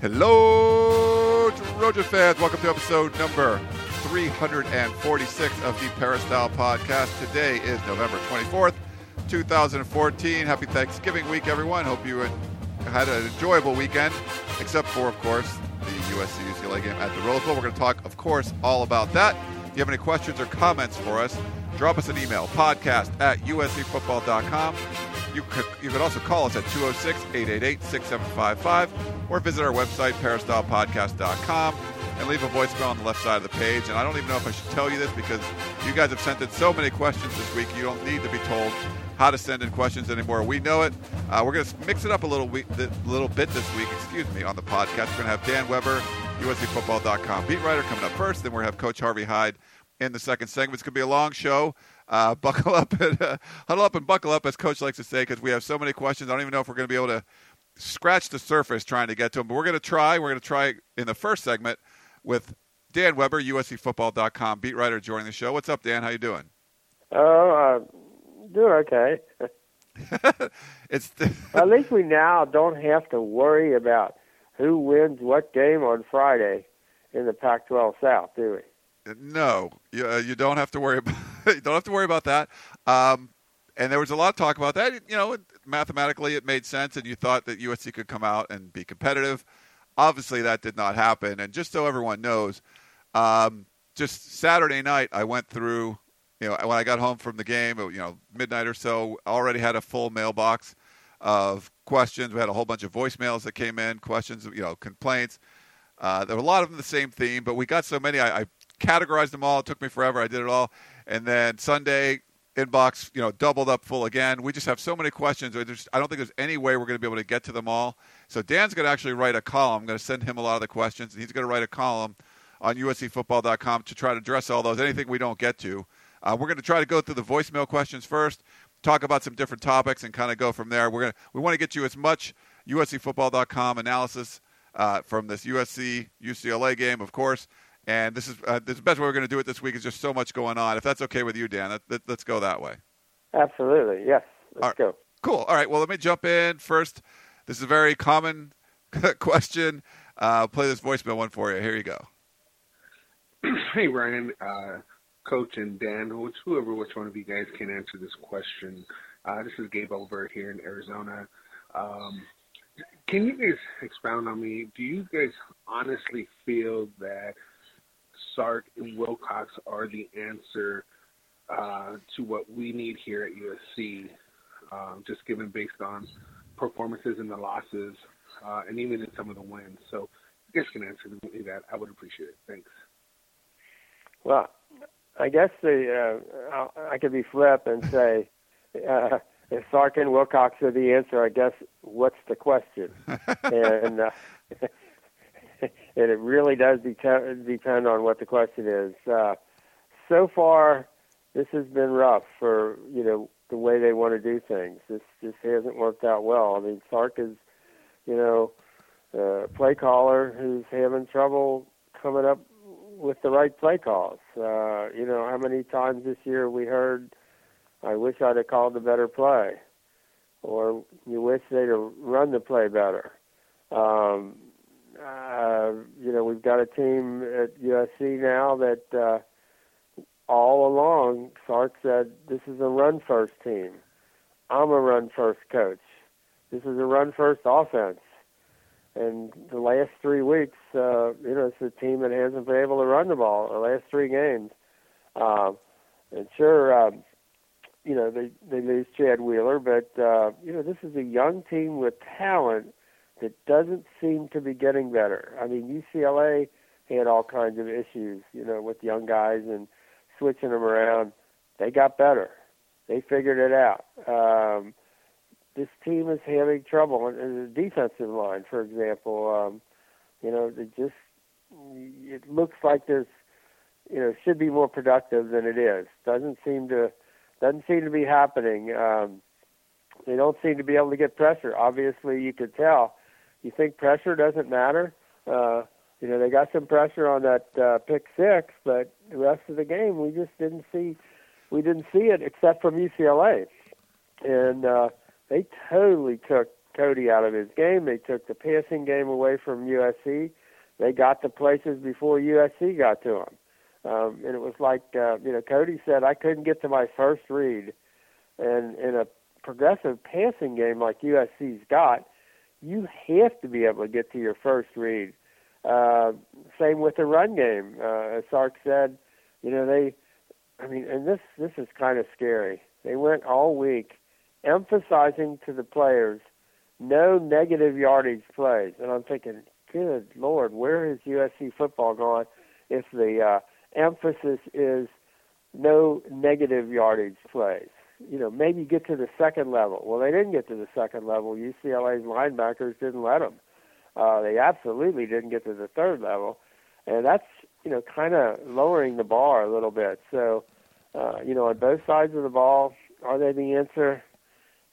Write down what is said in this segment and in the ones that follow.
Hello, Trojan fans. Welcome to episode number 346 of the Peristyle Podcast. Today is November 24th, 2014. Happy Thanksgiving week, everyone. Hope you had an enjoyable weekend, except for, of course, the USC UCLA game at the Rose Bowl. We're going to talk, of course, all about that. If you have any questions or comments for us, drop us an email podcast at uscfootball.com. You could, you could also call us at 206 888 6755 or visit our website, peristylepodcast.com, and leave a voicemail on the left side of the page. And I don't even know if I should tell you this because you guys have sent in so many questions this week, you don't need to be told how to send in questions anymore. We know it. Uh, we're going to mix it up a little, week, little bit this week, excuse me, on the podcast. We're going to have Dan Weber, USCFootball.com beat writer, coming up first. Then we're going to have Coach Harvey Hyde in the second segment. It's going to be a long show. Uh, buckle up and uh, huddle up and buckle up, as Coach likes to say, because we have so many questions. I don't even know if we're going to be able to scratch the surface trying to get to them. But we're going to try. We're going to try in the first segment with Dan Weber, USCFootball.com beat writer, joining the show. What's up, Dan? How you doing? Oh, uh, doing okay. it's the at least we now don't have to worry about who wins what game on Friday in the Pac-12 South, do we? No, you, uh, you don't have to worry about you don't have to worry about that. Um, and there was a lot of talk about that. You know, mathematically it made sense, and you thought that USC could come out and be competitive. Obviously, that did not happen. And just so everyone knows, um, just Saturday night I went through. You know, when I got home from the game, you know, midnight or so, already had a full mailbox of questions. We had a whole bunch of voicemails that came in, questions, you know, complaints. Uh, there were a lot of them the same theme, but we got so many. I, I categorized them all. It took me forever. I did it all. And then Sunday, inbox, you know, doubled up full again. We just have so many questions. I don't think there's any way we're going to be able to get to them all. So Dan's going to actually write a column. I'm going to send him a lot of the questions, and he's going to write a column on USCFootball.com to try to address all those. Anything we don't get to, uh, we're going to try to go through the voicemail questions first, talk about some different topics, and kind of go from there. We're going to we want to get you as much USCFootball.com analysis uh, from this USC UCLA game, of course. And this is uh, this is the best way we're going to do it this week. Is just so much going on. If that's okay with you, Dan, let, us go that way. Absolutely, yes. Let's go. Cool. All right. Well, let me jump in first. This is a very common question. Uh, I'll play this voicemail one for you. Here you go. Hey, Ryan, uh, Coach, and Dan, whoever, which one of you guys can answer this question. Uh, this is Gabe Overt here in Arizona. Um, can you guys expound on me? Do you guys honestly feel that Sark and Wilcox are the answer uh, to what we need here at USC, um, just given based on performances and the losses, uh, and even in some of the wins. So, if you guys can answer me that, I would appreciate it. Thanks. Well, I guess the uh, I could be flip and say. Uh, if Sark and Wilcox are the answer, I guess what's the question? and uh, and it really does depend depend on what the question is. Uh, so far, this has been rough for you know the way they want to do things. This just hasn't worked out well. I mean, Sark is, you know, a play caller who's having trouble coming up with the right play calls. Uh, you know, how many times this year we heard, "I wish I'd have called a better play," or "You wish they'd have run the play better." Um, uh, you know, we've got a team at USC now that uh, all along Sark said this is a run first team. I'm a run first coach. This is a run first offense. And the last three weeks, uh, you know, it's a team that hasn't been able to run the ball the last three games. Uh, and sure, um, you know, they they lose Chad Wheeler, but uh, you know, this is a young team with talent that doesn't seem to be getting better. I mean, UCLA had all kinds of issues, you know, with young guys and switching them around. They got better. They figured it out. Um, this team is having trouble in the defensive line, for example. Um, You know, it just it looks like there's you know should be more productive than it is. Doesn't seem to doesn't seem to be happening. Um, they don't seem to be able to get pressure. Obviously, you could tell. You think pressure doesn't matter? Uh, you know, they got some pressure on that uh, pick six, but the rest of the game we just didn't see. We didn't see it except from UCLA, and uh, they totally took Cody out of his game. They took the passing game away from USC. They got to places before USC got to him. Um, and it was like, uh, you know, Cody said, I couldn't get to my first read. And in a progressive passing game like USC's got, you have to be able to get to your first read. Uh, same with the run game. Uh, as Sark said, you know, they, I mean, and this, this is kind of scary. They went all week emphasizing to the players no negative yardage plays. And I'm thinking, good Lord, where is USC football going if the uh, emphasis is no negative yardage plays? You know, maybe get to the second level. Well, they didn't get to the second level. UCLA's linebackers didn't let them. Uh, they absolutely didn't get to the third level, and that's you know kind of lowering the bar a little bit. So, uh, you know, on both sides of the ball, are they the answer?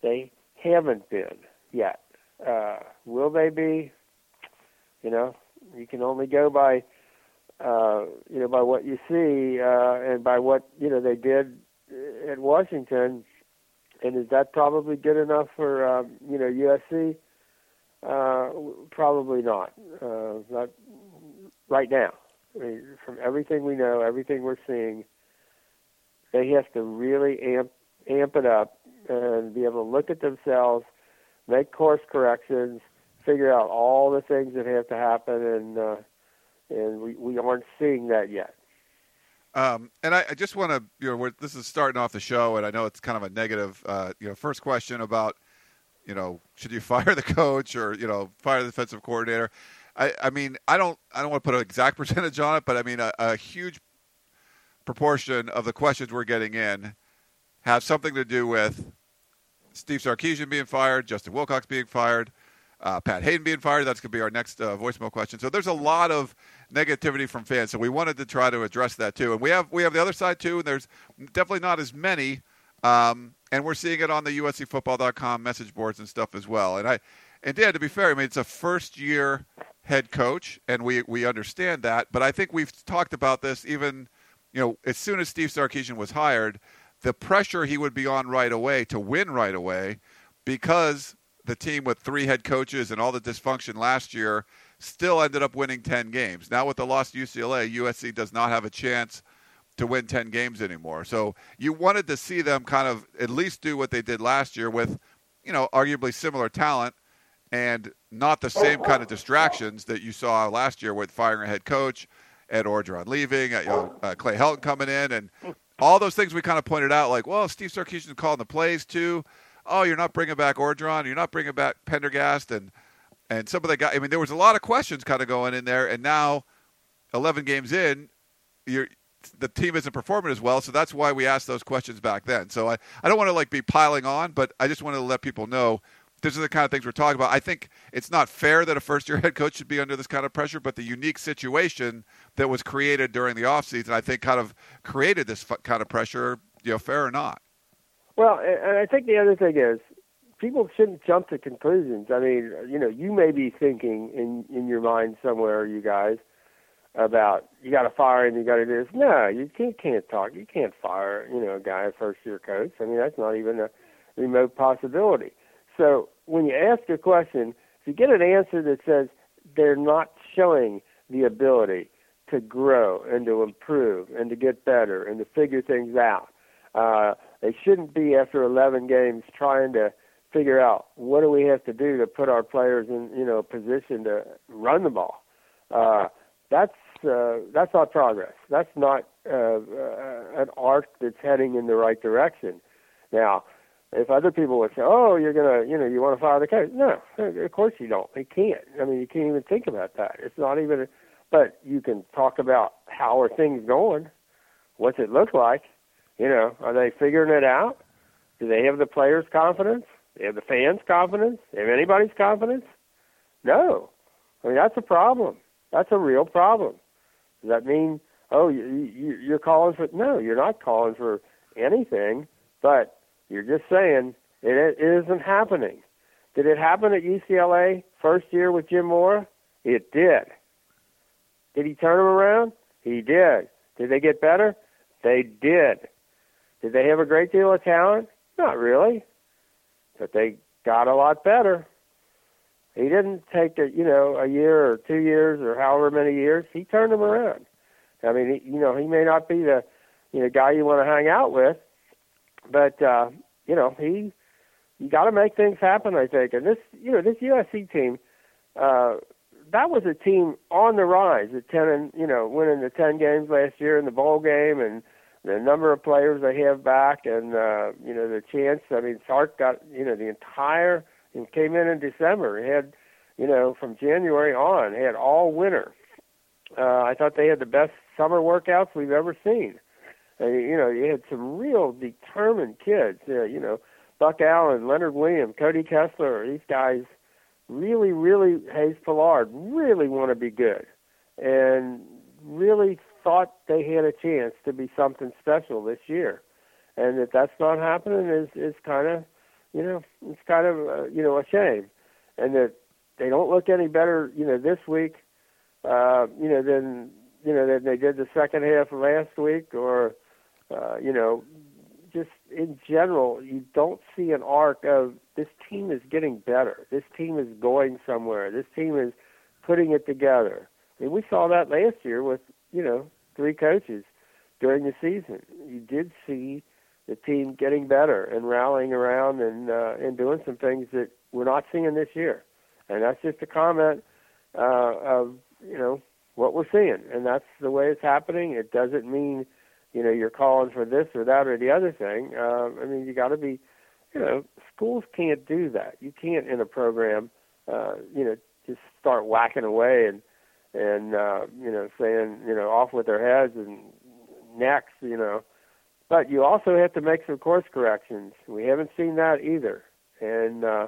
They haven't been yet. Uh, will they be? You know, you can only go by, uh, you know, by what you see uh, and by what you know they did at Washington. And is that probably good enough for um, you know USC? Uh, probably not. Uh, not right now. I mean, from everything we know, everything we're seeing, they have to really amp amp it up and be able to look at themselves, make course corrections, figure out all the things that have to happen, and uh, and we, we aren't seeing that yet. Um, and I, I just want to, you know, this is starting off the show, and I know it's kind of a negative, uh, you know, first question about, you know, should you fire the coach or you know fire the defensive coordinator? I, I mean, I don't, I don't want to put an exact percentage on it, but I mean, a, a huge proportion of the questions we're getting in have something to do with Steve Sarkisian being fired, Justin Wilcox being fired, uh, Pat Haden being fired. That's going to be our next uh, voicemail question. So there's a lot of negativity from fans. So we wanted to try to address that too. And we have we have the other side too. And there's definitely not as many. Um, and we're seeing it on the USCFootball.com message boards and stuff as well. And I and Dan, to be fair, I mean it's a first year head coach, and we we understand that. But I think we've talked about this even, you know, as soon as Steve Sarkisian was hired, the pressure he would be on right away to win right away, because the team with three head coaches and all the dysfunction last year still ended up winning 10 games. Now, with the loss to UCLA, USC does not have a chance to win 10 games anymore. So you wanted to see them kind of at least do what they did last year with, you know, arguably similar talent and not the same kind of distractions that you saw last year with firing a head coach, Ed Orgeron leaving, uh, you know, uh, Clay Helton coming in, and all those things we kind of pointed out, like, well, Steve Sarkisian calling the plays too oh, you're not bringing back Orgeron, you're not bringing back Pendergast, and and some of the guys. I mean, there was a lot of questions kind of going in there, and now, 11 games in, you're the team isn't performing as well, so that's why we asked those questions back then. So I, I don't want to like be piling on, but I just wanted to let people know this is the kind of things we're talking about. I think it's not fair that a first year head coach should be under this kind of pressure, but the unique situation that was created during the offseason, I think kind of created this kind of pressure, you know, fair or not. Well, and I think the other thing is people shouldn't jump to conclusions. I mean, you know, you may be thinking in in your mind somewhere, you guys, about you got to fire and you got to do this. No, you can't can't talk. You can't fire, you know, a guy a first year coach. I mean, that's not even a remote possibility. So when you ask a question, if you get an answer that says they're not showing the ability to grow and to improve and to get better and to figure things out. Uh, they shouldn't be after 11 games trying to figure out what do we have to do to put our players in you know position to run the ball. Uh, that's uh, that's not progress. That's not uh, uh, an arc that's heading in the right direction. Now, if other people would say, "Oh, you're gonna, you know, you want to fire the coach," no, of course you don't. You can't. I mean, you can't even think about that. It's not even. A, but you can talk about how are things going. What's it look like? You know, are they figuring it out? Do they have the players' confidence? They have the fans' confidence? They have anybody's confidence? No. I mean, that's a problem. That's a real problem. Does that mean, oh, you, you, you're calling for? No, you're not calling for anything, but you're just saying it, it isn't happening. Did it happen at UCLA first year with Jim Mora? It did. Did he turn them around? He did. Did they get better? They did. Did they have a great deal of talent? Not really. But they got a lot better. He didn't take a, you know a year or two years or however many years. He turned them around. I mean, he, you know, he may not be the you know guy you want to hang out with, but uh, you know he you got to make things happen. I think, and this you know this USC team. Uh, that was a team on the rise at ten and you know winning the ten games last year in the bowl game and the number of players they have back and uh you know the chance. I mean Sark got you know the entire and came in in December he had you know from January on he had all winter. Uh I thought they had the best summer workouts we've ever seen. And you know you had some real determined kids uh, you know Buck Allen Leonard Williams Cody Kessler these guys really, really, Hayes Pullard really want to be good and really thought they had a chance to be something special this year. And that that's not happening is, is kind of, you know, it's kind of, uh, you know, a shame. And that they don't look any better, you know, this week, uh, you know, than, you know, than they did the second half of last week or, uh, you know, just in general, you don't see an arc of this team is getting better. This team is going somewhere. This team is putting it together. I mean, we saw that last year with you know three coaches during the season. You did see the team getting better and rallying around and uh, and doing some things that we're not seeing this year. And that's just a comment uh, of you know what we're seeing, and that's the way it's happening. It doesn't mean you know you're calling for this or that or the other thing. Uh, I mean, you got to be, you know, schools can't do that. You can't in a program, uh, you know, just start whacking away and and uh, you know saying you know off with their heads and next, you know. But you also have to make some course corrections. We haven't seen that either, and uh,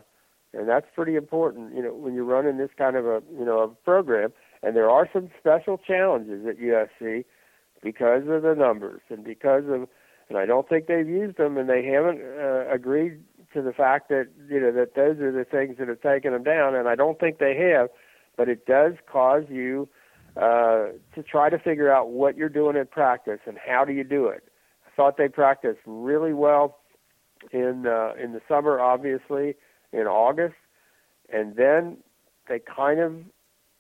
and that's pretty important. You know, when you're running this kind of a you know a program, and there are some special challenges at USC because of the numbers and because of and I don't think they've used them and they haven't uh, agreed to the fact that you know that those are the things that have taken them down and I don't think they have but it does cause you uh, to try to figure out what you're doing in practice and how do you do it. I thought they practiced really well in uh, in the summer, obviously in August, and then they kind of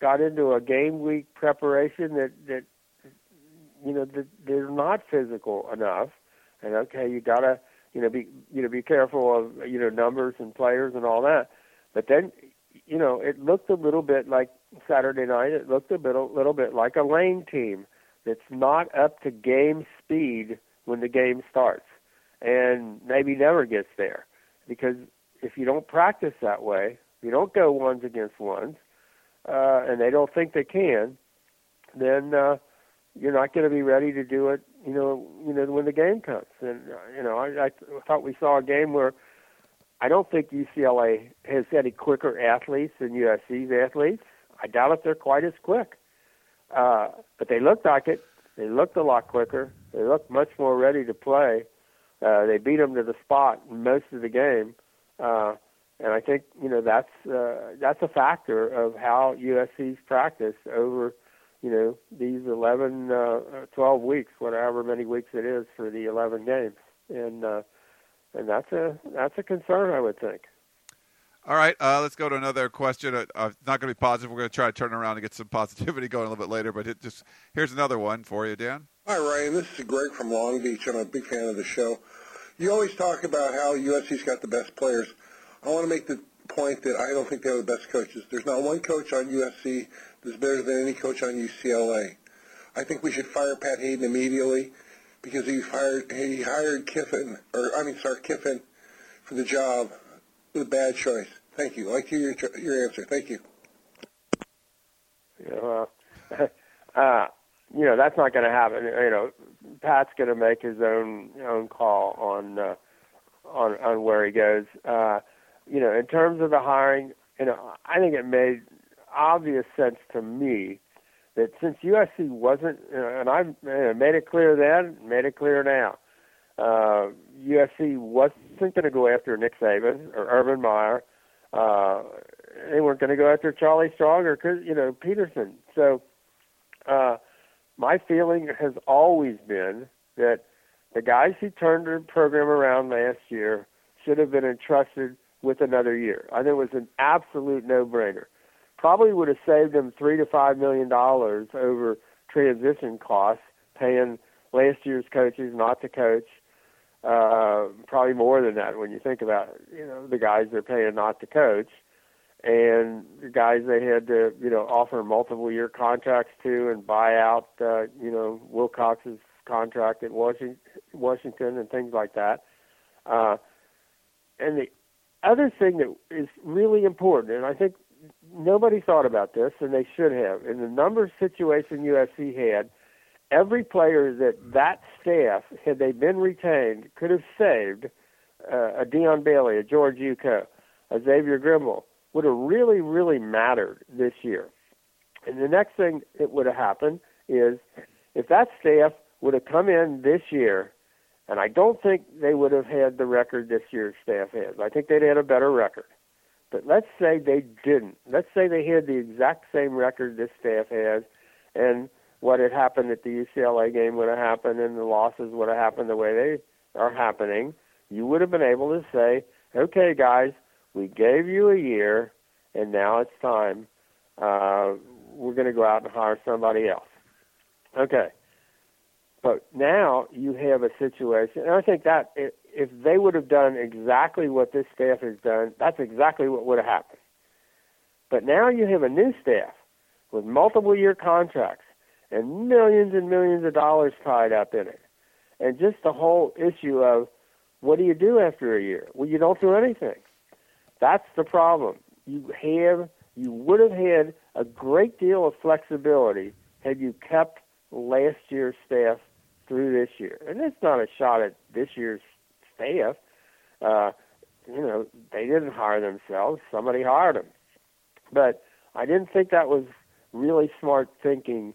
got into a game week preparation that that you know they're not physical enough, and okay, you gotta you know be you know be careful of you know numbers and players and all that. But then you know it looked a little bit like Saturday night. It looked a bit a little bit like a lane team that's not up to game speed when the game starts, and maybe never gets there because if you don't practice that way, you don't go ones against ones, uh, and they don't think they can, then uh, you're not going to be ready to do it, you know, you know when the game comes. And uh, you know, I, I thought we saw a game where I don't think UCLA has any quicker athletes than USC's athletes. I doubt if they're quite as quick, uh, but they looked like it. They looked a lot quicker. They looked much more ready to play. Uh, they beat them to the spot most of the game, uh, and I think you know that's uh, that's a factor of how USC's practice over you know these 11 uh, 12 weeks whatever many weeks it is for the 11 games and uh, and that's a that's a concern I would think. All right uh, let's go to another question. Uh, uh not going to be positive. We're going to try to turn around and get some positivity going a little bit later but it just here's another one for you Dan. Hi Ryan. This is Greg from Long Beach. I'm a big fan of the show. You always talk about how USC's got the best players. I want to make the point that I don't think they have the best coaches. There's not one coach on USC that's better than any coach on UCLA. I think we should fire Pat Haden immediately because he fired he hired Kiffin or I mean sorry Kiffin for the job was a bad choice. Thank you. I like your your answer. Thank you. Yeah, well, uh, you know that's not going to happen. You know, Pat's going to make his own own call on uh, on on where he goes. Uh, you know, in terms of the hiring, you know, I think it made obvious sense to me that since USC wasn't, and I made it clear then, made it clear now, uh, USC wasn't going to go after Nick Saban or Urban Meyer. Uh, they weren't going to go after Charlie Strong or you know Petersen. So uh, my feeling has always been that the guys who turned the program around last year should have been entrusted with another year. I think it was an absolute no-brainer. Probably would have saved them three to five million dollars over transition costs, paying last year's coaches not to coach. Uh, probably more than that when you think about. You know the guys they're paying not to coach, and the guys they had to you know offer multiple year contracts to and buy out uh, you know Wilcox's contract at Washington, Washington and things like that. Uh, and the other thing that is really important, and I think nobody thought about this, and they should have, in the number of situation USC had, every player that that staff, had they been retained, could have saved uh, a Dion Bailey, a George Uko, a Xavier Grimble, would have really, really mattered this year. And the next thing that would have happened is if that staff would have come in this year, and I don't think they would have had the record this year's staff has. I think they'd had a better record. But let's say they didn't. Let's say they had the exact same record this staff has, and what had happened at the UCLA game would have happened, and the losses would have happened the way they are happening. You would have been able to say, okay, guys, we gave you a year, and now it's time. Uh, we're going to go out and hire somebody else. Okay. But now you have a situation, and I think that if they would have done exactly what this staff has done, that's exactly what would have happened. But now you have a new staff with multiple year contracts and millions and millions of dollars tied up in it. And just the whole issue of what do you do after a year? Well, you don't do anything. That's the problem. You have you would have had a great deal of flexibility had you kept last year's staff through this year. And it's not a shot at this year's staff. Uh, you know, they didn't hire themselves. Somebody hired them. But I didn't think that was really smart thinking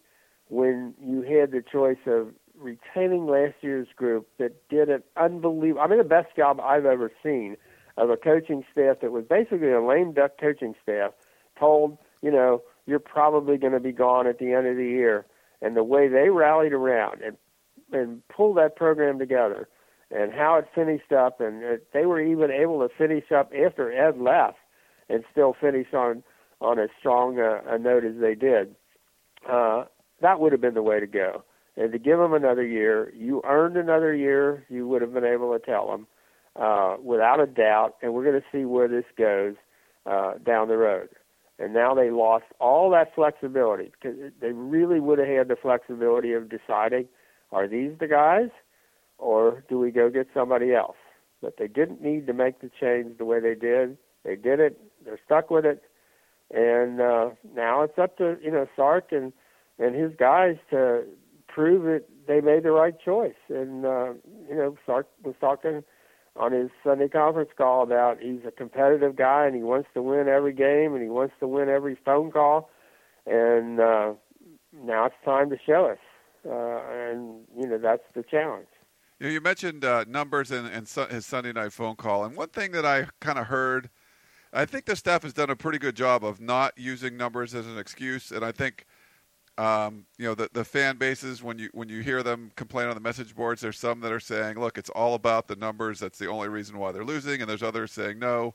when you had the choice of retaining last year's group that did an unbelievable, I mean, the best job I've ever seen of a coaching staff that was basically a lame duck coaching staff told, you know, you're probably going to be gone at the end of the year. And the way they rallied around and and pulled that program together and how it finished up and it, they were even able to finish up after Ed left and still finish on on as strong a, a note as they did. Uh, that would have been the way to go. And to give them another year, you earned another year. You would have been able to tell them uh, without a doubt. And we're going to see where this goes uh, down the road. And now they lost all that flexibility because they really would have had the flexibility of deciding are these the guys, or do we go get somebody else? But they didn't need to make the change the way they did. They did it. They're stuck with it, and uh, now it's up to you know Sark and and his guys to prove that they made the right choice. And uh, you know Sark was talking on his Sunday conference call about he's a competitive guy and he wants to win every game and he wants to win every phone call. And uh, now it's time to show us uh, and you know that's the challenge. You, know, you mentioned uh, numbers and, in su- his Sunday night phone call, and one thing that I kind of heard, I think the staff has done a pretty good job of not using numbers as an excuse, and I think. Um, you know the the fan bases when you when you hear them complain on the message boards, there's some that are saying, "Look, it's all about the numbers. That's the only reason why they're losing," and there's others saying, "No,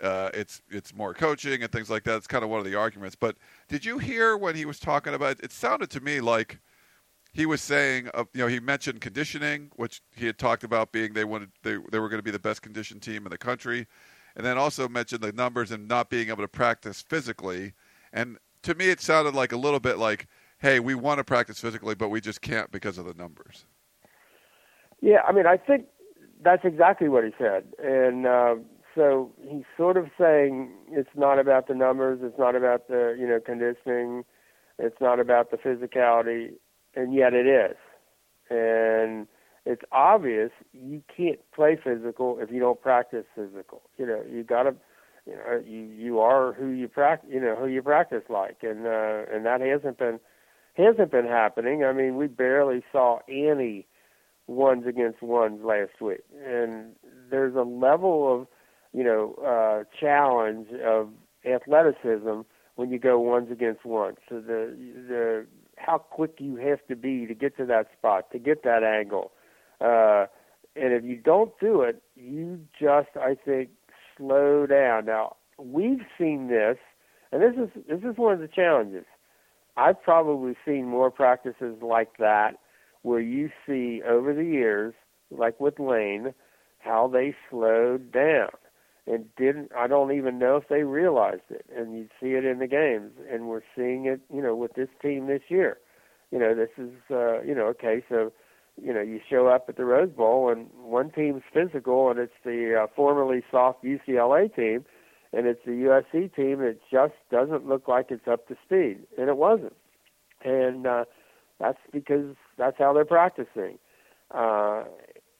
uh, it's it's more coaching and things like that." It's kind of one of the arguments. But did you hear when he was talking about? It sounded to me like he was saying, uh, you know, he mentioned conditioning, which he had talked about being they wanted they they were going to be the best conditioned team in the country, and then also mentioned the numbers and not being able to practice physically. And to me, it sounded like a little bit like, hey, we want to practice physically, but we just can't because of the numbers. Yeah, I mean, I think that's exactly what he said, and uh, so he's sort of saying it's not about the numbers, it's not about the you know conditioning, it's not about the physicality and yet it is. And it's obvious you can't play physical if you don't practice physical. You know, you got to. you know you you are who you practice you know who you practice like and uh and that hasn't been hasn't been happening i mean we barely saw any ones against ones last week and there's a level of you know uh challenge of athleticism when you go ones against ones so the the how quick you have to be to get to that spot to get that angle uh and if you don't do it you just i think slow down. Now we've seen this, and this is this is one of the challenges. I've probably seen more practices like that where you see over the years, like with Lane, how they slowed down and didn't I don't even know if they realized it. And you see it in the games and we're seeing it, you know, with this team this year. You know, this is uh, you know, a case of you know, you show up at the Rose Bowl and one team's physical and it's the uh, formerly soft UCLA team and it's the USC team that just doesn't look like it's up to speed and it wasn't. And uh that's because that's how they're practicing. Uh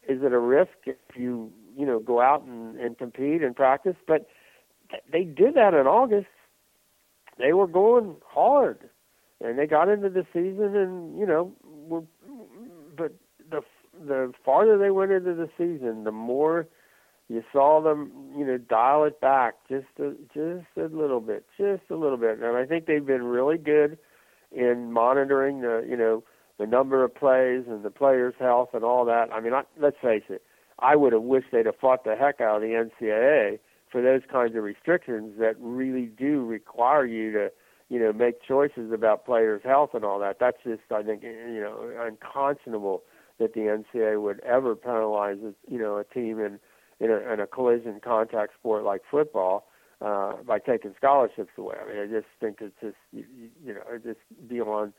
is it a risk if you, you know, go out and, and compete and practice? But they did that in August. They were going hard and they got into the season and, you know, were but the the farther they went into the season, the more you saw them, you know, dial it back just a, just a little bit, just a little bit. And I think they've been really good in monitoring the, you know, the number of plays and the players' health and all that. I mean, I, let's face it, I would have wished they'd have fought the heck out of the NCAA for those kinds of restrictions that really do require you to, you know, make choices about players' health and all that. That's just, I think, you know, unconscionable that the NCAA would ever penalize, you know, a team in in a, in a collision contact sport like football uh, by taking scholarships away. I mean, I just think it's just you, you know just beyond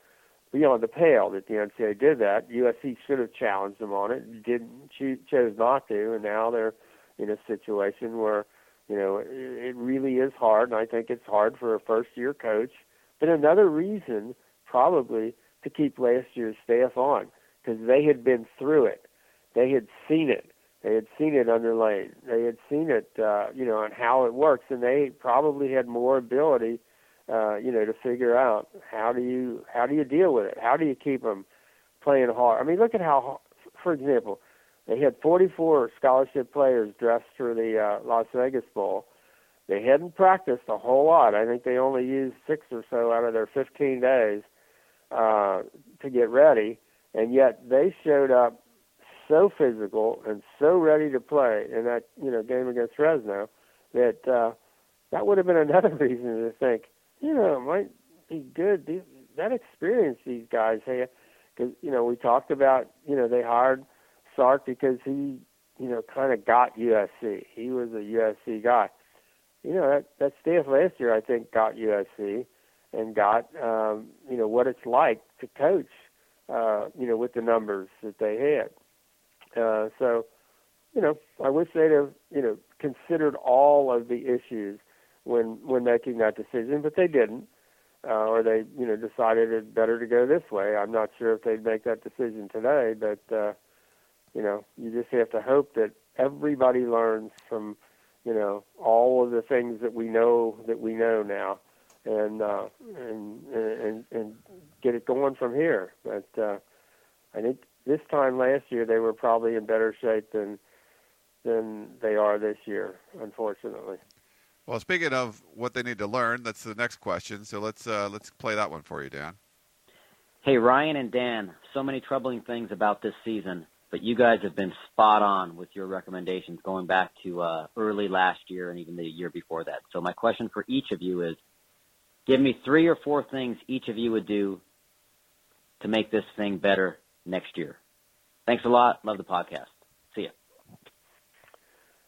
beyond the pale that the NCAA did that. USC should have challenged them on it, didn't choose, chose not to, and now they're in a situation where you know it, really is hard, and I think it's hard for a first year coach. But another reason probably to keep last year's staff on because they had been through it. They had seen it. They had seen it under Lane. They had seen it, uh, you know, and how it works, and they probably had more ability, uh, you know, to figure out how do you how do you deal with it? How do you keep them playing hard? I mean, look at how, for example, they had 44 scholarship players dressed for the uh, Las Vegas Bowl. They hadn't practiced a whole lot. I think they only used six or so out of their 15 days uh, to get ready and yet they showed up so physical and so ready to play in that you know game against Fresno that uh, that would have been another reason to think you know it might be good. That experience these guys had because you know we talked about you know they hired Sark because he you know kind of got USC he was a USC guy. You know that that staff last year I think got USC and got um, you know what it's like to coach uh, you know, with the numbers that they had. Uh, so, you know, I wish they'd have, you know, considered all of the issues when when making that decision, but they didn't, uh, or they, you know, decided it's better to go this way. I'm not sure if they'd make that decision today, but uh, you know, you just have to hope that everybody learns from, you know, all of the things that we know that we know now and uh, and and and get it going from here. But uh, I think this time last year they were probably in better shape than than they are this year, unfortunately. Well, speaking of what they need to learn, that's the next question. So let's uh, let's play that one for you, Dan. Hey, Ryan and Dan. So many troubling things about this season, but you guys have been spot on with your recommendations going back to uh, early last year and even the year before that. So my question for each of you is Give me three or four things each of you would do to make this thing better next year. Thanks a lot. Love the podcast.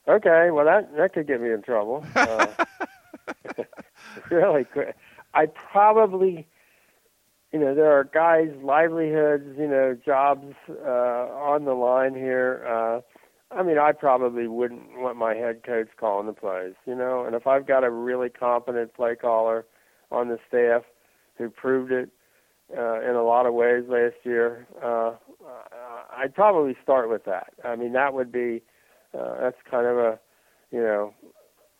Okay, well that that could get me in trouble. Uh, really quick. I probably, you know, there are guys' livelihoods, you know, jobs uh, on the line here. Uh, I mean, I probably wouldn't want my head coach calling the plays, you know. And if I've got a really competent play caller on the staff who proved it uh, in a lot of ways last year. Uh, I'd probably start with that. I mean, that would be uh, that's kind of a you know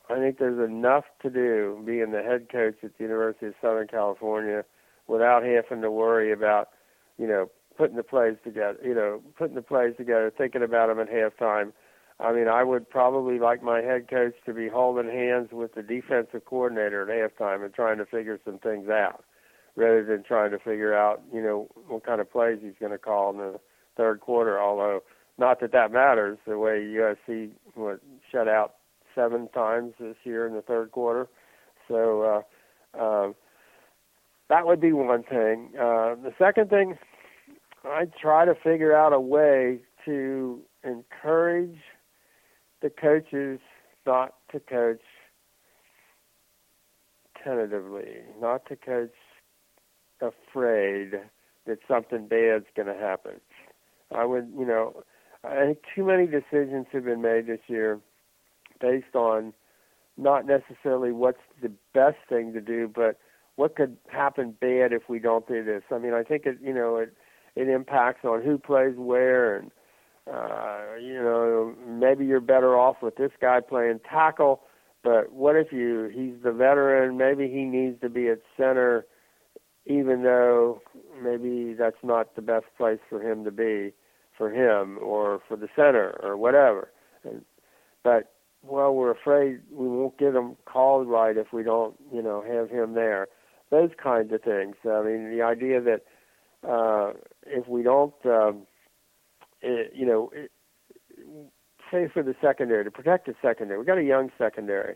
I think there's enough to do being the head coach at the University of Southern California without having to worry about, you know, putting the plays together, you know, putting the plays together, thinking about them at halftime. I mean, I would probably like my head coach to be holding hands with the defensive coordinator at halftime and trying to figure some things out, rather than trying to figure out, you know, what kind of plays he's going to call in the third quarter. Although, not that that matters, the way USC what shut out seven times this year in the third quarter. So uh, uh, that would be one thing. Uh, the second thing, I'd try to figure out a way to encourage the coaches not to coach tentatively, not to coach afraid that something bad's going to happen. I would, you know, I think too many decisions have been made this year based on not necessarily what's the best thing to do, but what could happen bad if we don't do this. I mean, I think it, you know, it it impacts on who plays where, and uh, you know, maybe you're better off with this guy playing tackle, but what if you he's the veteran? Maybe he needs to be at center, even though maybe that's not the best place for him to be for him or for the center or whatever. And, but well, we're afraid we won't get him called right if we don't, you know, have him there. Those kinds of things. I mean, the idea that uh, if we don't, um, it, you know, it, say for the secondary to protect the secondary, we got a young secondary.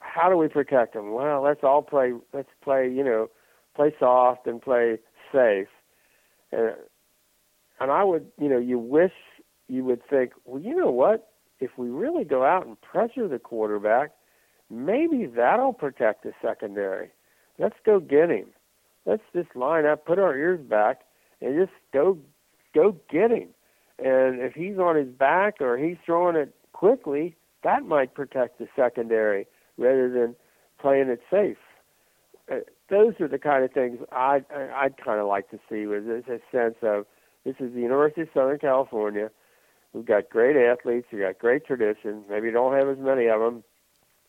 How do we protect them? Well, let's all play. Let's play. You know, play soft and play safe. And and I would, you know, you wish you would think, well, you know what? if we really go out and pressure the quarterback, maybe that'll protect the secondary. Let's go get him. Let's just line up, put our ears back, and just go go get him. And if he's on his back or he's throwing it quickly, that might protect the secondary rather than playing it safe. Uh, those are the kind of things I'd, I'd kind of like to see. Was a sense of this is the University of Southern California We've got great athletes. We've got great tradition. Maybe don't have as many of them.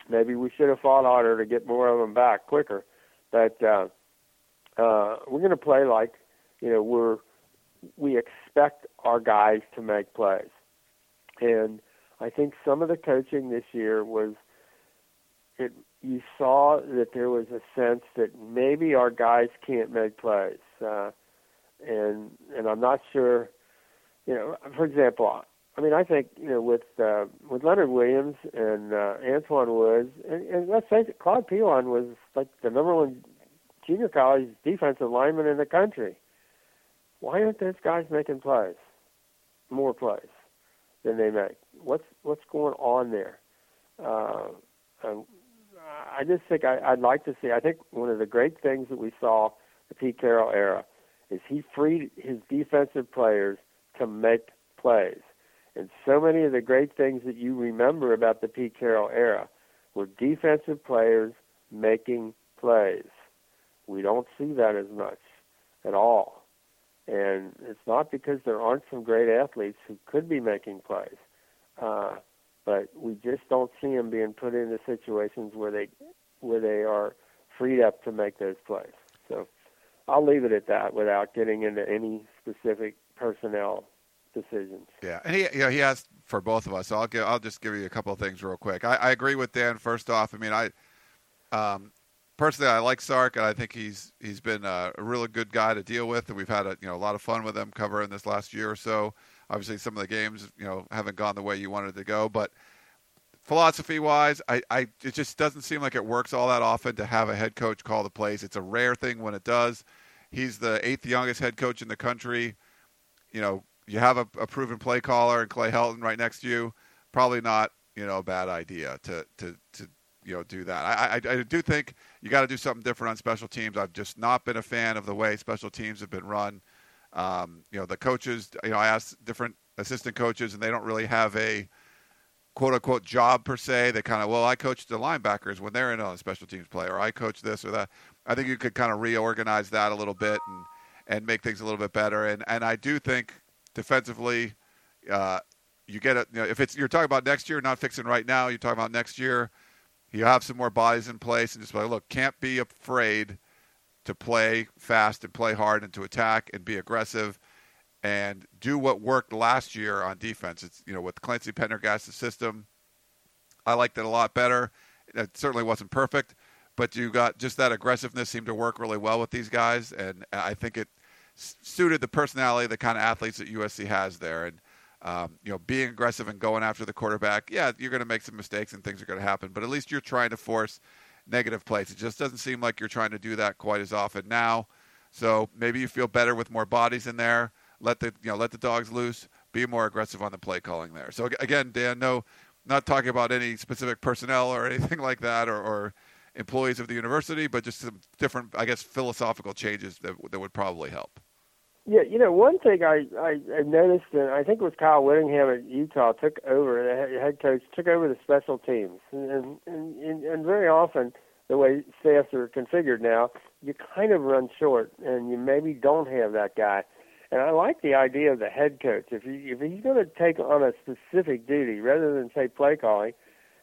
Maybe we should have fought harder to get more of them back quicker. But uh, uh, we're going to play like you know we're we expect our guys to make plays, and I think some of the coaching this year was it. You saw that there was a sense that maybe our guys can't make plays, uh, and and I'm not sure. You know, for example, I mean, I think you know with uh, with Leonard Williams and uh, Antwaun Woods, and, and let's face it, Claude Pelon was like the number one junior college defensive lineman in the country. Why aren't those guys making plays, more plays than they make? What's what's going on there? Uh, um, I just think I, I'd like to see. I think one of the great things that we saw the Pete Carroll era is he freed his defensive players to make plays and so many of the great things that you remember about the Pete Carroll era were defensive players making plays. We don't see that as much at all. And it's not because there aren't some great athletes who could be making plays, uh, but we just don't see them being put into situations where they where they are freed up to make those plays. So I'll leave it at that without getting into any specific personnel decisions. Yeah, and he you know he asked for both of us. So I'll give I'll just give you a couple of things real quick. I, I agree with Dan. First off, I mean I um, personally I like Sark, and I think he's he's been a, a really good guy to deal with, and we've had a you know a lot of fun with him covering this last year or so. Obviously, some of the games you know haven't gone the way you wanted to go, but philosophy wise, I, I it just doesn't seem like it works all that often to have a head coach call the plays. It's a rare thing when it does. He's the eighth youngest head coach in the country. You know, you have a, a, proven play caller and Clay Helton right next to you, probably not you know a bad idea to to to you know do that. I I, I do think you got to do something different on special teams. I've just not been a fan of the way special teams have been run. Um, you know the coaches. You know I asked different assistant coaches and they don't really have a quote unquote job per se. They kind of well I coach the linebackers when they're in on special teams play or I coach this or that. I think you could kind of reorganize that a little bit and and make things a little bit better. And and I do think defensively. Uh, you get it. You know, if it's you're talking about next year, not fixing right now. You're talking about next year. you have some more bodies in place and just like, look, can't be afraid to play fast and play hard and to attack and be aggressive and do what worked last year on defense. It's you know with Clancy Pendergast's system, I liked it a lot better. It certainly wasn't perfect, but you got just that aggressiveness seemed to work really well with these guys, and I think it suited the personality, the kind of athletes that USC has there, and. Um, you know, being aggressive and going after the quarterback, yeah, you're going to make some mistakes and things are going to happen, but at least you're trying to force negative plays. It just doesn't seem like you're trying to do that quite as often now. So maybe you feel better with more bodies in there let the you know let the dogs loose, be more aggressive on the play calling there. So again, Dan, no, not talking about any specific personnel or anything like that, or, or employees of the university, but just some different, I guess, philosophical changes that that would probably help. Yeah, you know, one thing I, I I noticed, and I think it was Kyle Whittingham at Utah took over the head coach took over the special teams, and and and, and very often the way staffs are configured now, you kind of run short, and you maybe don't have that guy. And I like the idea of the head coach. If he if he's going to take on a specific duty rather than say play calling,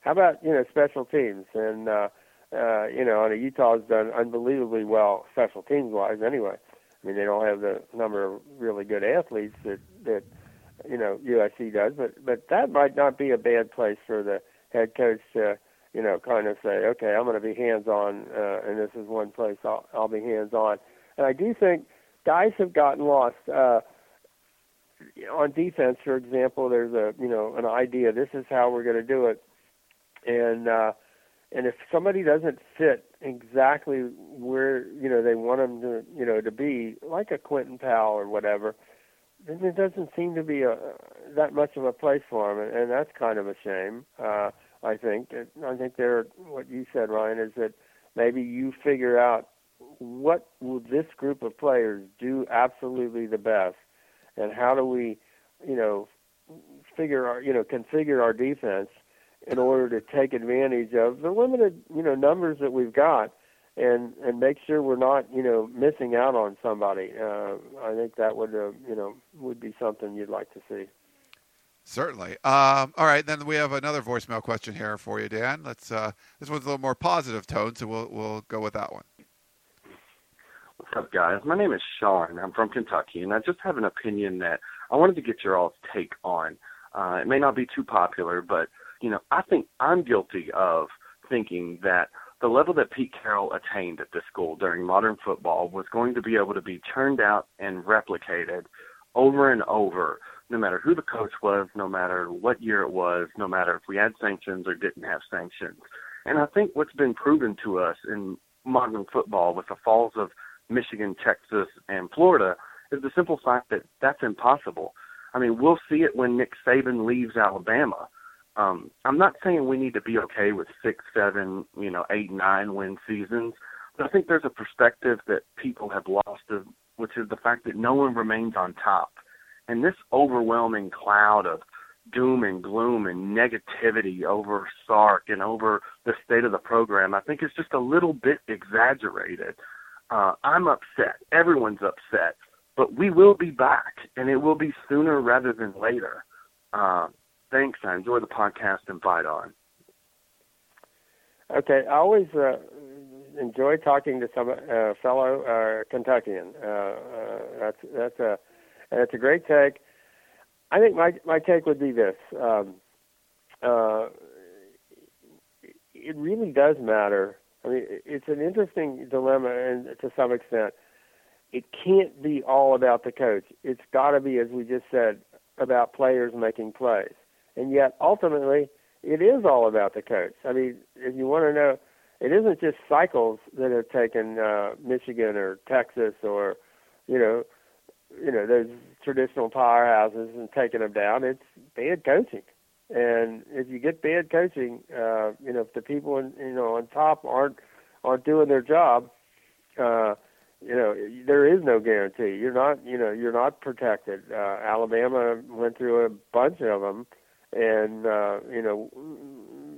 how about you know special teams? And uh, uh, you know, Utah's done unbelievably well special teams wise. Anyway, I mean they don't have the number of really good athletes that that you know USC does, but but that might not be a bad place for the head coach to you know kind of say, okay, I'm going to be hands on, uh, and this is one place I'll, I'll be hands on. And I do think guys have gotten lost. Uh, on defense, for example, there's a you know an idea. This is how we're going to do it, and uh, and if somebody doesn't fit exactly where you know they want them to you know to be, like a Quinton Powell or whatever, then there doesn't seem to be a that much of a place for him, and, and that's kind of a shame. Uh, I think. I think there. What you said, Ryan, is that maybe you figure out what will this group of players do absolutely the best, and how do we, you know, figure our, you know, configure our defense in order to take advantage of the limited, you know, numbers that we've got, and and make sure we're not, you know, missing out on somebody. Uh, I think that would, uh, you know, would be something you'd like to see. Certainly. Um, all right, then we have another voicemail question here for you, Dan. Let's. Uh, this one's a little more positive tone, so we'll we'll go with that one. What's up, guys? My name is Sean. I'm from Kentucky, and I just have an opinion that I wanted to get your all's take on. Uh, it may not be too popular, but you know, I think I'm guilty of thinking that the level that Pete Carroll attained at this school during modern football was going to be able to be turned out and replicated over and over, no matter who the coach was, no matter what year it was, no matter if we had sanctions or didn't have sanctions. And I think what's been proven to us in modern football with the falls of Michigan, Texas, and Florida is the simple fact that that's impossible. I mean, we'll see it when Nick Saban leaves Alabama. Um, I'm not saying we need to be okay with six, seven, you know, eight, nine win seasons, but I think there's a perspective that people have lost, of, which is the fact that no one remains on top. And this overwhelming cloud of doom and gloom and negativity over Sark and over the state of the program, I think is just a little bit exaggerated. Uh, I'm upset. Everyone's upset. But we will be back, and it will be sooner rather than later. Uh, thanks. I enjoy the podcast and fight on. Okay, I always uh, enjoy talking to some uh, fellow uh, Kentuckian. Uh, uh, that's that's a that's a great take. I think my my take would be this: um, uh, it really does matter I mean, it's an interesting dilemma, and to some extent, it can't be all about the coach. It's got to be, as we just said, about players making plays. And yet, ultimately, it is all about the coach. I mean, if you want to know, it isn't just cycles that have taken uh, Michigan or Texas or, you know, you know those traditional powerhouses and taken them down. It's bad coaching. And if you get bad coaching, uh, you know, if the people in, you know on top aren't aren't doing their job, uh, you know, there is no guarantee. You're not, you know, you're not protected. Uh, Alabama went through a bunch of them, and uh, you know,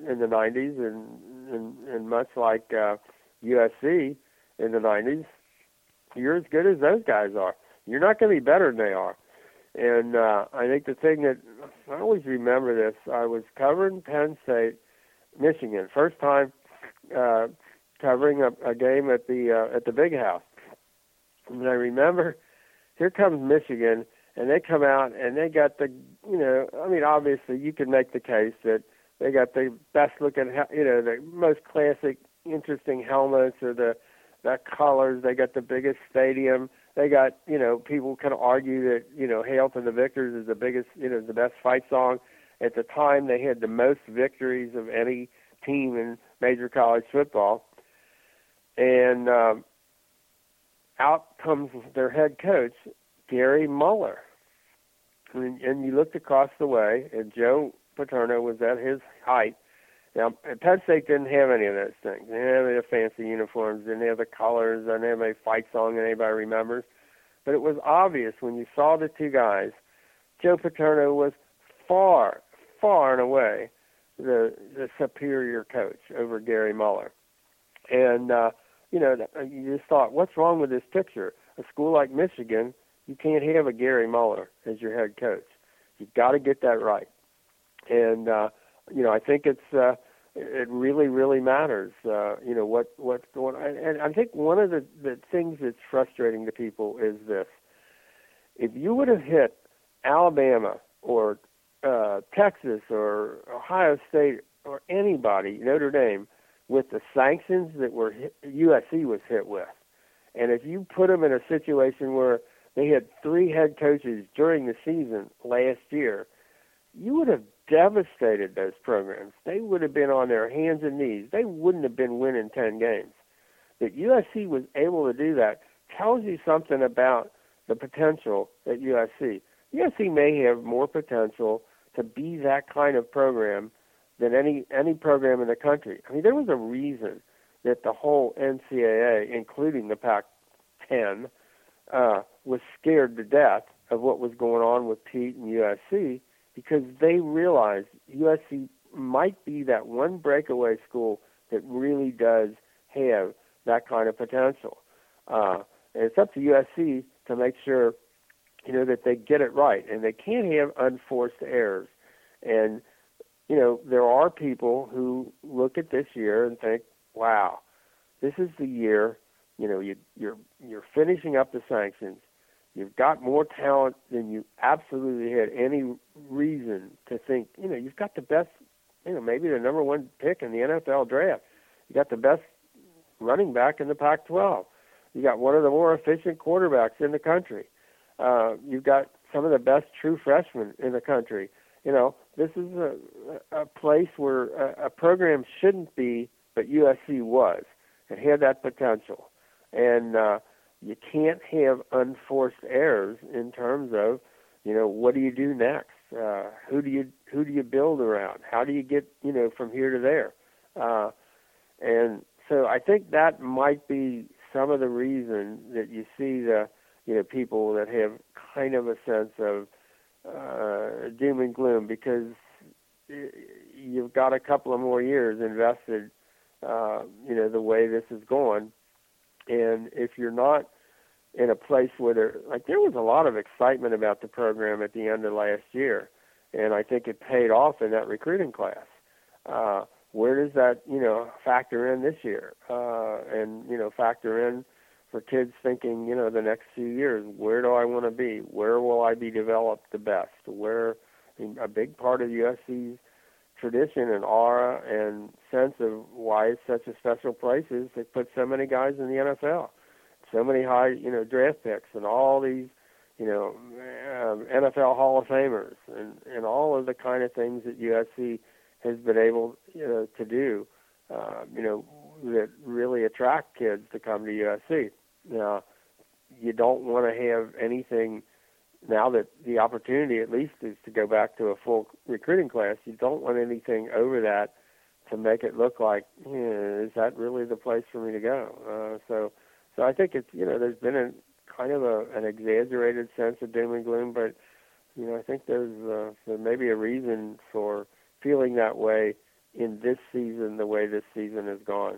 in the '90s, and and, and much like uh, USC in the '90s, you're as good as those guys are. You're not going to be better than they are. And uh, I think the thing that I always remember this, I was covering Penn State, Michigan, first time uh, covering a, a game at the uh, at the Big House, and I remember here comes Michigan, and they come out and they got the you know I mean obviously you could make the case that they got the best looking you know the most classic interesting helmets or the the colors. They got the biggest stadium they got you know people kind of argue that you know hail to the victors is the biggest you know the best fight song. At the time they had the most victories of any team in major college football. And um out comes their head coach Gary Moeller. And, and you looked across the way and Joe Paterno was at his height now, Penn State didn't have any of those things. They didn't have any fancy uniforms, didn't have the colors, didn't have a fight song that anybody remembers. But it was obvious when you saw the two guys, Joe Paterno was far, far and away the the superior coach over Gary Moeller. And uh, you know, you just thought, what's wrong with this picture? A school like Michigan, you can't have a Gary Moeller as your head coach. You've got to get that right. And uh, you know, I think it's uh, it really, really matters. Uh, you know what what's going on, and I think one of the the things that's frustrating to people is this: if you would have hit Alabama or uh, Texas or Ohio State or anybody, Notre Dame, with the sanctions that were hit, USC was hit with, and if you put them in a situation where they had three head coaches during the season last year, you would have devastated those programs. They would have been on their hands and knees. They wouldn't have been winning 10 games. That USC was able to do that tells you something about the potential at USC. USC may have more potential to be that kind of program than any any program in the country. I mean, there was a reason that the whole NCAA, including the Pac-10, uh, was scared to death of what was going on with Pete and USC because they realize USC might be that one breakaway school that really does have that kind of potential. Uh, and it's up to USC to make sure, you know, that they get it right, and they can't have unforced errors. And you know, there are people who look at this year and think, "Wow, this is the year." You know, you, you're you're finishing up the sanctions. You've got more talent than you absolutely had any reason to think. You know, you've got the best, you know, maybe the number one pick in the NFL draft. You got the best running back in the Pac-12. You got one of the more efficient quarterbacks in the country. Uh, you've got some of the best true freshmen in the country. You know, this is a, a place where a, a program shouldn't be, but USC was. It had that potential, and uh, you can't have unforced errors in terms of, you know, what do you do next? Uh, who do you who do you build around? How do you get you know from here to there? Uh, and so I think that might be some of the reason that you see the you know people that have kind of a sense of uh, doom and gloom because you've got a couple of more years invested. Uh, you know the way this is going, and if you're not in a place where there like there was a lot of excitement about the program at the end of last year and I think it paid off in that recruiting class. Uh where does that, you know, factor in this year? Uh and, you know, factor in for kids thinking, you know, the next few years, where do I want to be? Where will I be developed the best? Where I mean, a big part of USC's tradition and aura and sense of why it's such a special place is it puts so many guys in the NFL so many high, you know, draft picks and all these, you know, um, NFL Hall of Famers and and all of the kind of things that USC has been able, you know, to do, uh, you know, that really attract kids to come to USC. Now, you don't want to have anything now that the opportunity at least is to go back to a full recruiting class. You don't want anything over that to make it look like, yeah, is that really the place for me to go? Uh, so so I think it's you know there's been a kind of a, an exaggerated sense of doom and gloom, but you know I think there's uh, there may be a reason for feeling that way in this season, the way this season has gone.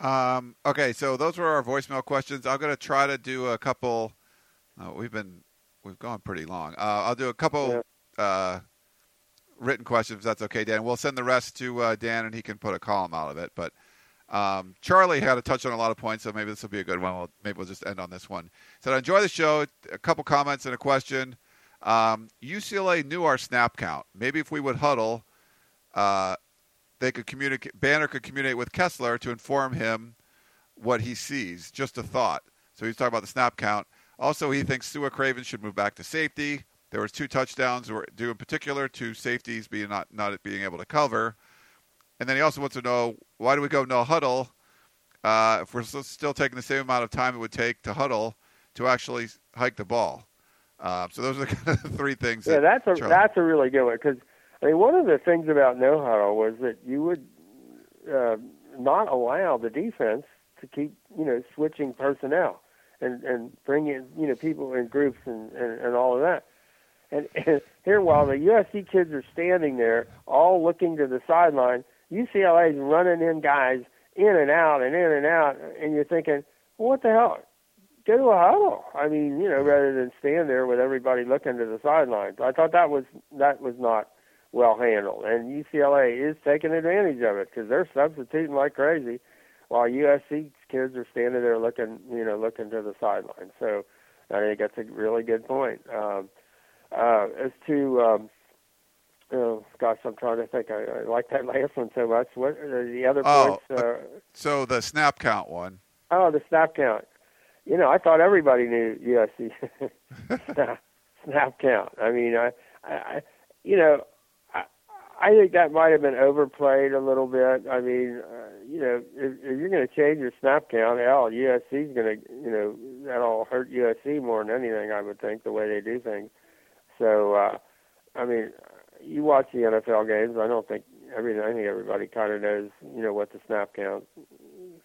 Um, okay, so those were our voicemail questions. I'm going to try to do a couple. Uh, we've been we've gone pretty long. Uh, I'll do a couple yeah. uh, written questions. If that's okay, Dan. We'll send the rest to uh, Dan, and he can put a column out of it. But Um, Charlie had to touch on a lot of points, so maybe this will be a good one. We'll, maybe we'll just end on this one. So I enjoy the show. A couple comments and a question. Um, UCLA knew our snap count. Maybe if we would huddle, uh, they could communicate. Banner could communicate with Kessler to inform him what he sees. Just a thought. So he's talking about the snap count. Also, he thinks Sua Craven should move back to safety. There was two touchdowns, due in particular to safeties being not not being able to cover. And then he also wants to know why do we go no huddle uh, if we're still taking the same amount of time it would take to huddle to actually hike the ball. Uh, so those are the kind of three things. Yeah, that that's a that's a really good one because I mean one of the things about no huddle was that you would uh, not allow the defense to keep you know switching personnel and and bringing you know people in groups and and, and all of that. And, and here, while the USC kids are standing there, all looking to the sideline, UCLA's running in guys in and out and in and out, and you're thinking, well, what the hell? Go to a huddle. I mean, you know, rather than stand there with everybody looking to the sidelines. I thought that was that was not well handled, and UCLA is taking advantage of it because they're substituting like crazy, while USC kids are standing there looking, you know, looking to the sidelines. So I think that's a really good point. Um, uh, as to um, Oh gosh, I'm trying to think. I, I like that last one so much. What are the other oh, points? Uh, so the snap count one. Oh, the snap count. You know, I thought everybody knew USC snap, snap count. I mean, I, I, you know, I, I think that might have been overplayed a little bit. I mean, uh, you know, if, if you're going to change your snap count, hell, USC's going to, you know, that'll hurt USC more than anything. I would think the way they do things. So, uh, I mean, you watch the NFL games. I don't think every I think everybody kind of knows you know what the snap count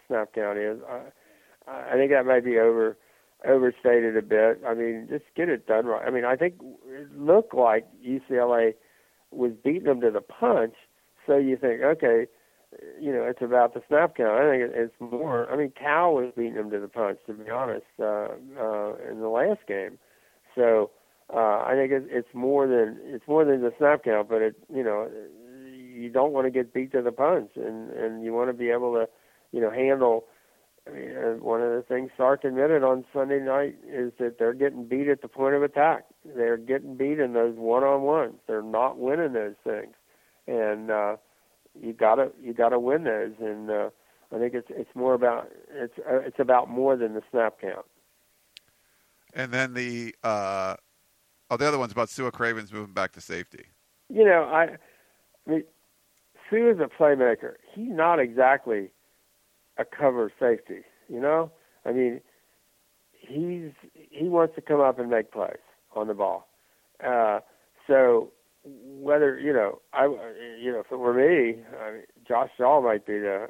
snap count is. I, I think that might be over overstated a bit. I mean, just get it done right. I mean, I think it looked like UCLA was beating them to the punch. So you think, okay, you know, it's about the snap count. I think it's more. I mean, Cal was beating them to the punch, to be honest, uh, uh, in the last game. So uh, I think it, it's more than it's more than the snap count, but it you know you don't want to get beat to the punch, and and you want to be able to you know handle. I mean, uh, one of the things Sark admitted on Sunday night is that they're getting beat at the point of attack. They're getting beat in those one-on-ones. They're not winning those things, and uh, you gotta you gotta win those. And uh, I think it's it's more about it's uh, it's about more than the snap count. And then the uh, Oh, the other one's about Su'a Cravens moving back to safety. You know, I, I mean, Su'a is a playmaker. He's not exactly a cover safety. You know, I mean, he's he wants to come up and make plays on the ball. Uh, so whether you know, I you know, if it were me, I mean, Josh Shaw might be the,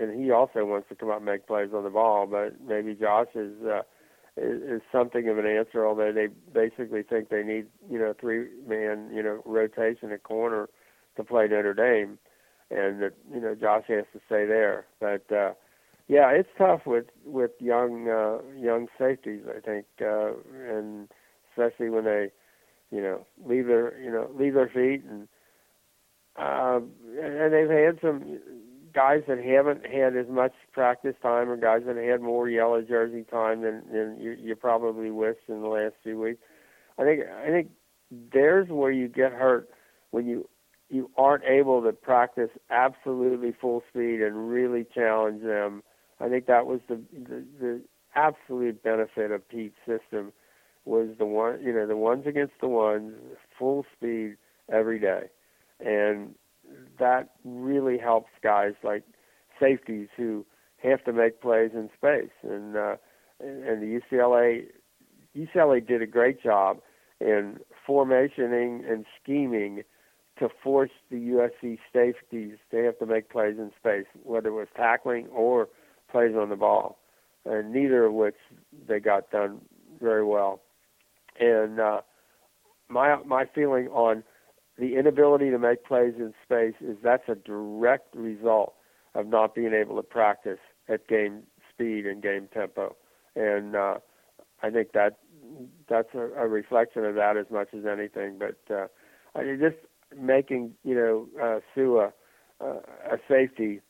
and he also wants to come up and make plays on the ball. But maybe Josh is. Uh, is, is something of an answer. Although they basically think they need you know three man you know rotation at corner to play Notre Dame, and that you know Josh has to stay there. But uh, yeah, it's tough with with young uh, young safeties. I think, uh, and especially when they you know leave their you know leave their feet and. Uh, and they've had some guys that haven't had as much practice time or guys that had more yellow jersey time than, than you, you probably wished in the last few weeks. I think I think there's where you get hurt when you you aren't able to practice absolutely full speed and really challenge them. I think that was the the, the absolute benefit of Pete's system was the one you know the ones against the ones full speed every day and that really helps guys like safeties who have to make plays in space. And uh, and the UCLA UCLA did a great job in formationing and scheming to force the USC safeties to have to make plays in space, whether it was tackling or plays on the ball, and neither of which they got done very well. And uh, my my feeling on the inability to make plays in space is that's a direct result of not being able to practice at game speed and game tempo. And uh, I think that that's a, a reflection of that as much as anything. But uh, I mean, just making you know uh, Sua uh, a safety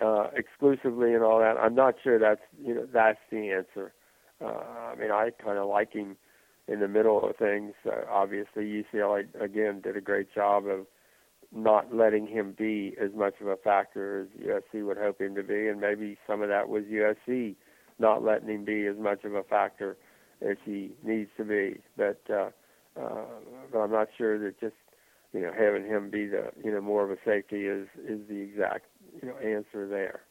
uh, exclusively and all that. I'm not sure that's you know that's the answer. Uh, I mean, I kind of like him in the middle of things. Uh, obviously, UCLA again did a great job of not letting him be as much of a factor as USC would hope him to be, and maybe some of that was USC not letting him be as much of a factor as he needs to be. But uh, uh, but I'm not sure that just you know having him be the you know more of a safety is is the exact you know answer there.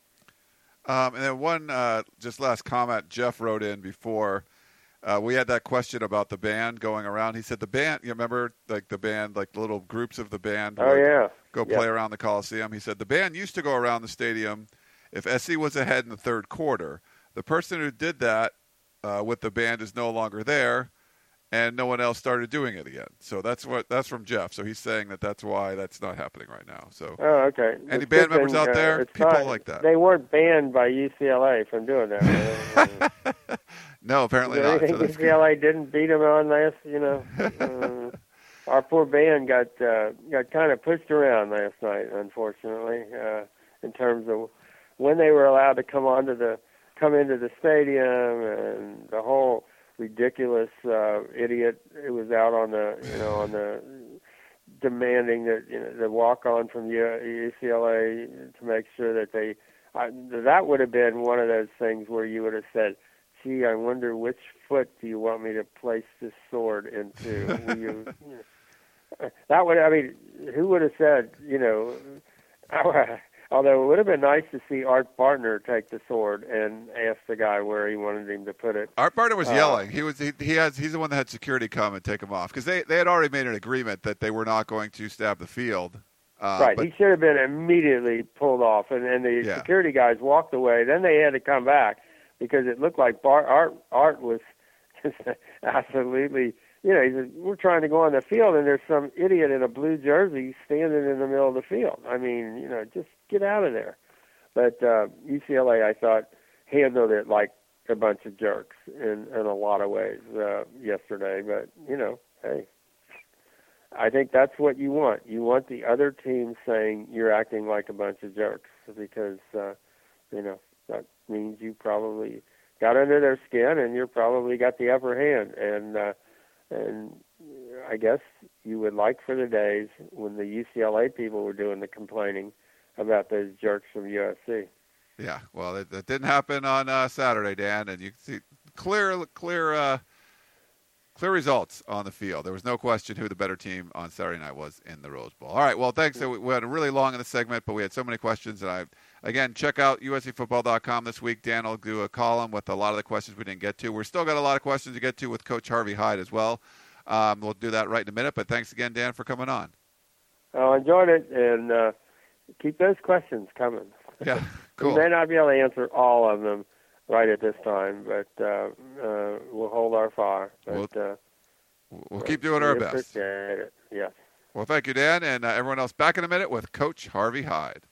Um, and then one uh, just last comment Jeff wrote in before. Uh, we had that question about the band going around. He said the band. You remember, like the band, like the little groups of the band. Oh yeah. Go play around the Coliseum. He said the band used to go around the stadium if SC was ahead in the third quarter. The person who did that uh, with the band is no longer there, and no one else started doing it again. So that's what that's from Jeff. So he's saying that that's why that's not happening right now. So oh, okay. Any It's band members out uh, there? People not- like that. They weren't banned by UCLA from doing that. no, apparently not. So that's good. UCLA didn't beat them on last? You know, uh, our poor band got uh, got kind of pushed around last night, unfortunately, uh, in terms of when they were allowed to come onto the come into the stadium and the whole ridiculous uh, idiot who was out on the you know on the demanding that you know the walk on from UCLA to make sure that they I, that would have been one of those things where you would have said, "Gee, I wonder which foot do you want me to place this sword into?" Will you, that would I mean, who would have said, you know? Although it would have been nice to see Art Bartner take the sword and ask the guy where he wanted him to put it. Art Bartner was Uh, yelling. He was he, he has he's the one that had security come and take him off because they they had already made an agreement that they were not going to stab the field. Uh, right. but- he should have been immediately pulled off, and, and the Yeah. security guys walked away. Then they had to come back because it looked like Bar- Art Art was just absolutely. You know, he said, we're trying to go on the field, and there's some idiot in a blue jersey standing in the middle of the field. I mean, you know, just get out of there. But uh, UCLA, I thought, handled it like a bunch of jerks in in a lot of ways uh, yesterday. But you know, hey, I think that's what you want. You want the other team saying you're acting like a bunch of jerks because uh, you know that means you probably got under their skin and you're probably got the upper hand. And uh, and I guess you would like for the days when the UCLA people were doing the complaining about those jerks from USC. Yeah, well, that, that didn't happen on uh, Saturday, Dan, and you can see clear, clear, uh, clear results on the field. There was no question who the better team on Saturday night was in the Rose Bowl. All right, well, thanks. So we went really long in the segment, but we had so many questions, and I again check out USCFootball.com this week. Dan will do a column with a lot of the questions we didn't get to. We're still got a lot of questions to get to with Coach Harvey Hyde as well. Um, we'll do that right in a minute. But thanks again, Dan, for coming on. I enjoyed it and uh, keep those questions coming. Yeah, cool. We may not be able to answer all of them right at this time, but uh, uh, we'll hold our fire. But, uh, We'll keep doing our best. Appreciate it. Yes. Well, thank you, Dan, and uh, everyone else. Back in a minute with Coach Harvey Hyde.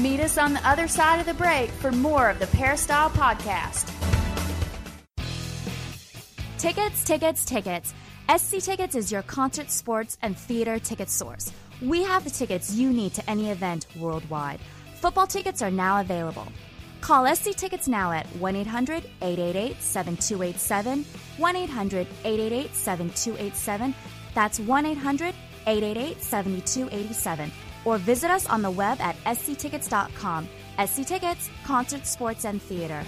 Meet us on the other side of the break for more of the Peristyle Podcast. Tickets, tickets, tickets. SC Tickets is your concert, sports, and theater ticket source. We have the tickets you need to any event worldwide. Football tickets are now available. Call SC Tickets now at 1 800 888 7287. 1 800 888 7287. That's 1 800 888 7287. Or visit us on the web at sctickets.com. SC Tickets, concert, sports, and theater.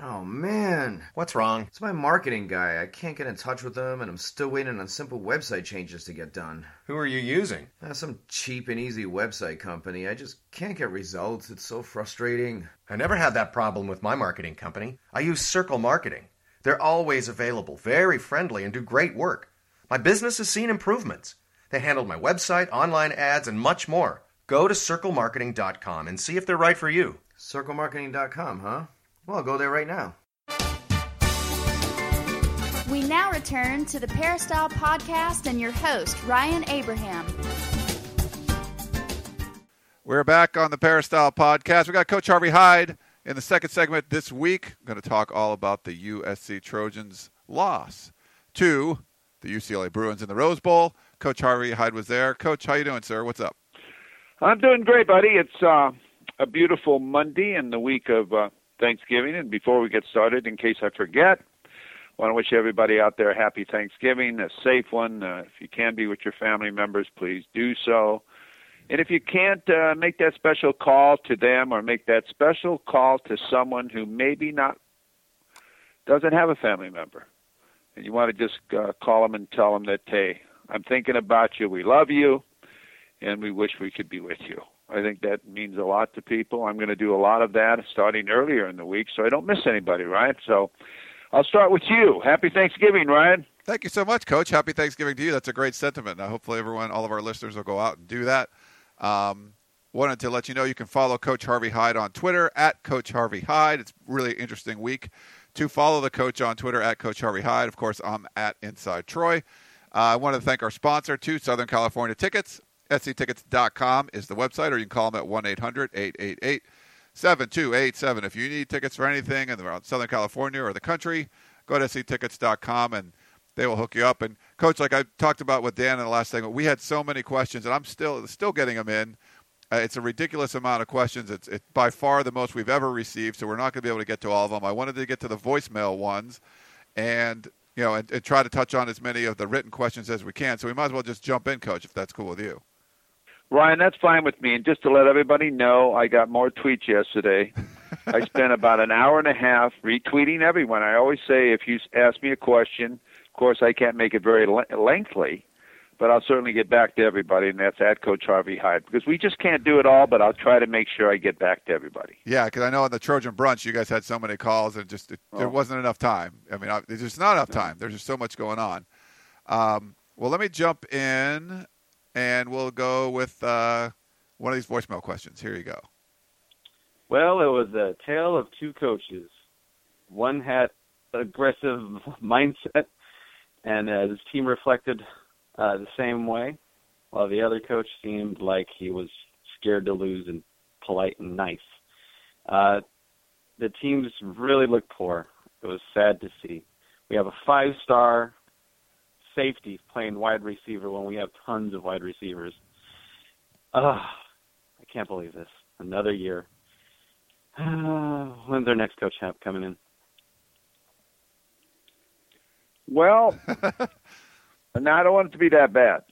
Oh man, What's wrong? it's my marketing guy. I can't get in touch with him, and I'm still waiting on simple website changes to get done. Who are you using? Uh, some cheap and easy website company. I just can't get results. It's so frustrating. I never had that problem with my marketing company. I use Circle Marketing. They're always available, very friendly, and do great work. My business has seen improvements. They handled my website, online ads, and much more. Go to circlemarketing.com and see if they're right for you. CircleMarketing.com, huh? Well, go there right now. We now return to the Peristyle Podcast and your host, Ryan Abraham. We're back on the Peristyle podcast. We got Coach Harvey Hyde in the second segment this week. I'm going to talk all about the USC Trojans' loss to the UCLA Bruins in the Rose Bowl. Coach Harvey Hyde was there. Coach, how you doing, sir? What's up? I'm doing great, buddy. It's uh, a beautiful Monday in the week of uh, Thanksgiving. And before we get started, in case I forget, I want to wish everybody out there a happy Thanksgiving, a safe one. Uh, if you can be with your family members, please do so. And if you can't uh, make that special call to them or make that special call to someone who maybe not doesn't have a family member, and you want to just uh, call them and tell them that, hey, I'm thinking about you. We love you, and we wish we could be with you. I think that means a lot to people. I'm going to do a lot of that starting earlier in the week, so I don't miss anybody, right? So I'll start with you. Happy Thanksgiving, Ryan. Thank you so much, Coach. Happy Thanksgiving to you. That's a great sentiment. Now, hopefully, everyone, all of our listeners, will go out and do that. Um, wanted to let you know you can follow Coach Harvey Hyde on Twitter at Coach Harvey Hyde. It's really interesting week to follow the coach on Twitter at Coach Harvey Hyde. Of course, I'm at Inside Troy. Uh, I want to thank our sponsor, too, Southern California Tickets. SCTickets.com is the website, or you can call them at 1 800 888 7287. If you need tickets for anything in Southern California or the country, go to SCTickets.com and they will hook you up. And, Coach, like I talked about with Dan in the last segment, we had so many questions, and I'm still still getting them in. Uh, it's a ridiculous amount of questions. It's, it's by far the most we've ever received, so we're not going to be able to get to all of them. I wanted to get to the voicemail ones, and you know, and, and try to touch on as many of the written questions as we can. So we might as well just jump in, Coach, if that's cool with you. Ryan, that's fine with me. And just to let everybody know, I got more tweets yesterday. I spent about an hour and a half retweeting everyone. I always say if you ask me a question, of course I can't make it very lengthy, but I'll certainly get back to everybody, and that's at Coach Harvey Hyde because we just can't do it all. But I'll try to make sure I get back to everybody. Yeah, because I know on the Trojan brunch you guys had so many calls and just it, oh. there wasn't enough time. I mean, I, there's just not enough time. There's just so much going on. Um, well, let me jump in, and we'll go with uh, one of these voicemail questions. Here you go. Well, it was a tale of two coaches. One had aggressive mindset, and uh, his team reflected uh, the same way, while the other coach seemed like he was scared to lose and polite and nice. Uh, the teams really looked poor. It was sad to see. We have a five-star safety playing wide receiver when we have tons of wide receivers. Ugh, I can't believe this. Another year. Uh, when's our next coach coming in? Well, And I don't want it to be that bad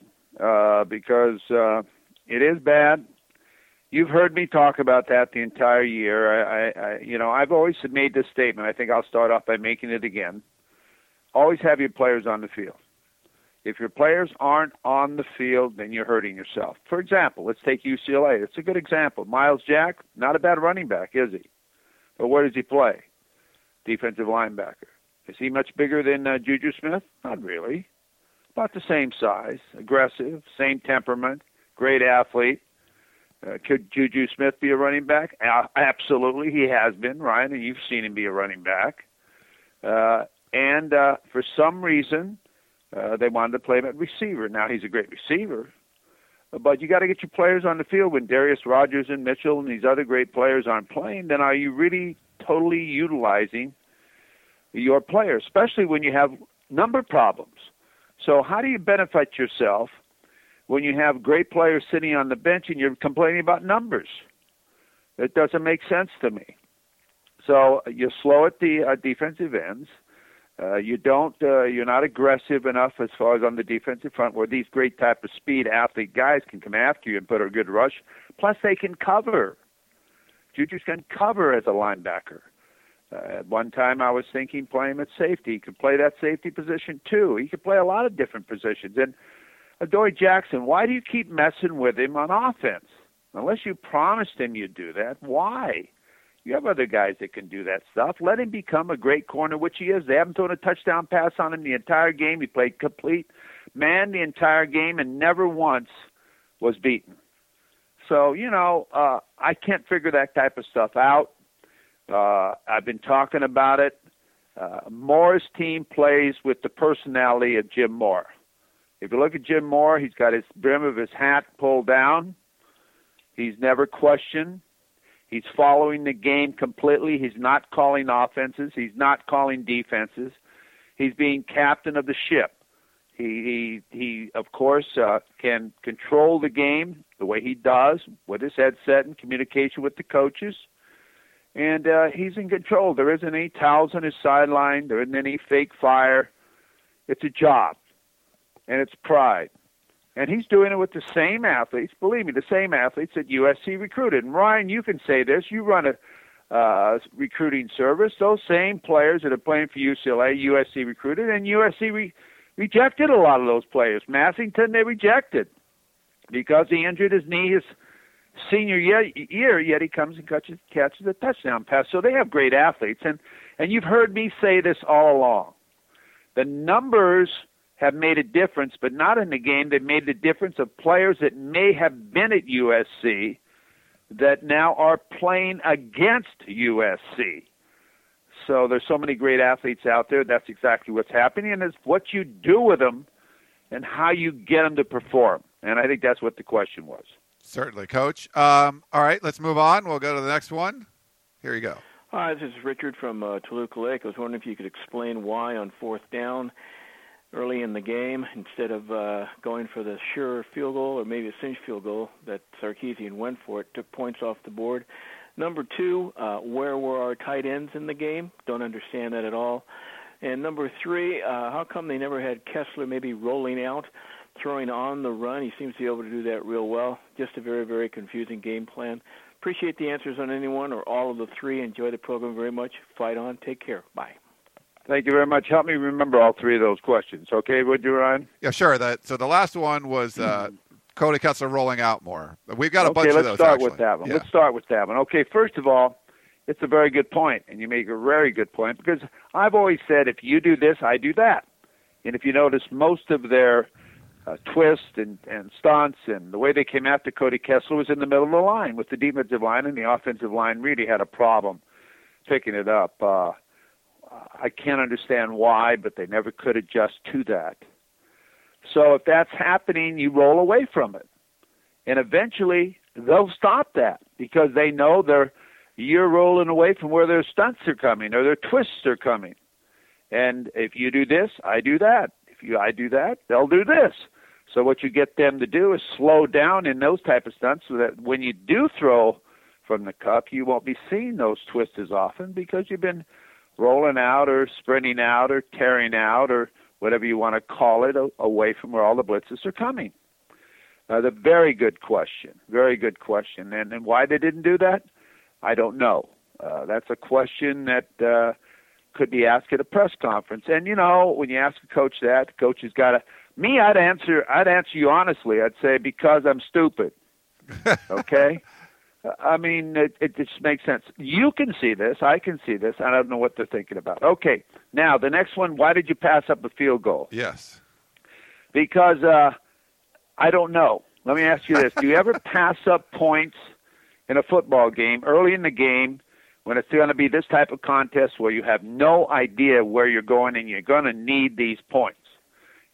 uh, because uh, it is bad. You've heard me talk about that the entire year. I, I, I, you know, I've always made this statement. I think I'll start off by making it again. Always have your players on the field. If your players aren't on the field, then you're hurting yourself. For example, let's take UCLA. It's a good example. Myles Jack, not a bad running back, is he? But where does he play? Defensive linebacker. Is he much bigger than uh, Juju Smith? Not really about the same size, aggressive, same temperament, great athlete. Uh, could Juju Smith be a running back? Uh, absolutely, he has been, Ryan, and you've seen him be a running back. Uh, and uh, for some reason, uh, they wanted to play him at receiver. Now he's a great receiver, but you got to get your players on the field. When Darreus Rogers and Mitchell and these other great players aren't playing, then are you really totally utilizing your players, especially when you have number problems? So how do you benefit yourself when you have great players sitting on the bench and you're complaining about numbers? It doesn't make sense to me. So you're slow at the uh, defensive ends. Uh, you don't. Uh, you're not aggressive enough as far as on the defensive front, where these great type of speed athlete guys can come after you and put a good rush. Plus, they can cover. Juju's can cover as a linebacker. Uh, at one time, I was thinking playing at safety. He could play that safety position too. He could play a lot of different positions. And Adoree Jackson, why do you keep messing with him on offense? Unless you promised him you'd do that, why? You have other guys that can do that stuff. Let him become a great corner, which he is. They haven't thrown a touchdown pass on him the entire game. He played complete man the entire game and never once was beaten. So, you know, uh, I can't figure that type of stuff out. Uh, I've been talking about it. Uh, Mora's team plays with the personality of Jim Mora. If you look at Jim Mora, he's got his brim of his hat pulled down. He's never questioned. He's following the game completely. He's not calling offenses. He's not calling defenses. He's being captain of the ship. He he he of course uh, can control the game the way he does with his headset and communication with the coaches, and uh, he's in control. There isn't any towels on his sideline. There isn't any fake fire. It's a job, and it's pride. And he's doing it with the same athletes. Believe me, the same athletes that USC recruited. And Ryan, you can say this. You run a uh, recruiting service. Those same players that are playing for UCLA, USC recruited, and USC re- rejected a lot of those players. Massington, they rejected because he injured his knee his senior year, year yet he comes and catches, catches a touchdown pass. So they have great athletes. And, and you've heard me say this all along. The numbers have made a difference, but not in the game. They've made the difference of players that may have been at USC that now are playing against USC. So there's so many great athletes out there. That's exactly what's happening, and it's what you do with them and how you get them to perform. And I think that's what the question was. Certainly, Coach. Um, all right, let's move on. We'll go to the next one. Here you go. Hi, this is Richard from uh, Toluca Lake. I was wondering if you could explain why on fourth down early in the game instead of uh, going for the sure field goal or maybe a cinch field goal that Sarkisian went for it, took points off the board. Number two, uh, where were our tight ends in the game? Don't understand that at all. And number three, uh, how come they never had Kessler maybe rolling out, throwing on the run? He seems to be able to do that real well. Just a very, very confusing game plan. Appreciate the answers on any one or all of the three. Enjoy the program very much. Fight on. Take care. Bye. Thank you very much. Help me remember all three of those questions, okay? Would you, Ryan? Yeah, sure. That so the last one was uh, Cody Kessler rolling out more. We've got a bunch. okay, bunch let's of those. start actually. with that one. Yeah. Let's start with that one. Okay, first of all, it's a very good point, and you make a very good point because I've always said if you do this, I do that. And if you notice, most of their uh, twists and, and stunts and the way they came after Cody Kessler was in the middle of the line with the defensive line, and the offensive line really had a problem picking it up. Uh, I can't understand why, but they never could adjust to that. So if that's happening, you roll away from it. And eventually they'll stop that because they know they're you're rolling away from where their stunts are coming or their twists are coming. And if you do this, I do that. If you I do that, they'll do this. So what you get them to do is slow down in those type of stunts so that when you do throw from the cup, you won't be seeing those twists as often because you've been rolling out or sprinting out or tearing out or whatever you want to call it away from where all the blitzes are coming. Uh, the very good question, very good question, and and why they didn't do that, I don't know. Uh, that's a question that uh, could be asked at a press conference. And you know, when you ask a coach that, the coach has got to. Me, I'd answer. I'd answer you honestly. I'd say because I'm stupid. Okay. I mean, it, it just makes sense. You can see this. I can see this. I don't know what they're thinking about. Okay. Now, the next one. Why did you pass up a field goal? Yes. Because uh, I don't know. Let me ask you this: Do you ever pass up points in a football game early in the game when it's going to be this type of contest where you have no idea where you're going and you're going to need these points?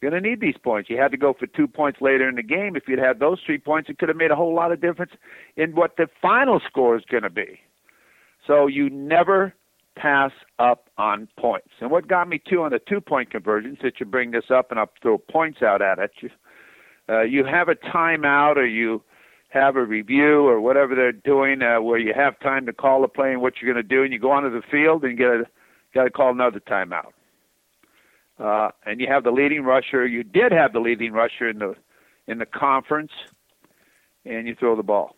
You're going to need these points. You had to go for two points later in the game. If you'd had those three points, it could have made a whole lot of difference in what the final score is going to be. So you never pass up on points. And what got me too on the two point conversions, that you bring this up and I'll throw points out at you. Uh, you have a timeout or you have a review or whatever they're doing uh, where you have time to call a play and what you're going to do, and you go onto the field and get a, got to call another timeout uh, and you have the leading rusher. You did have the leading rusher in the in the conference, and you throw the ball.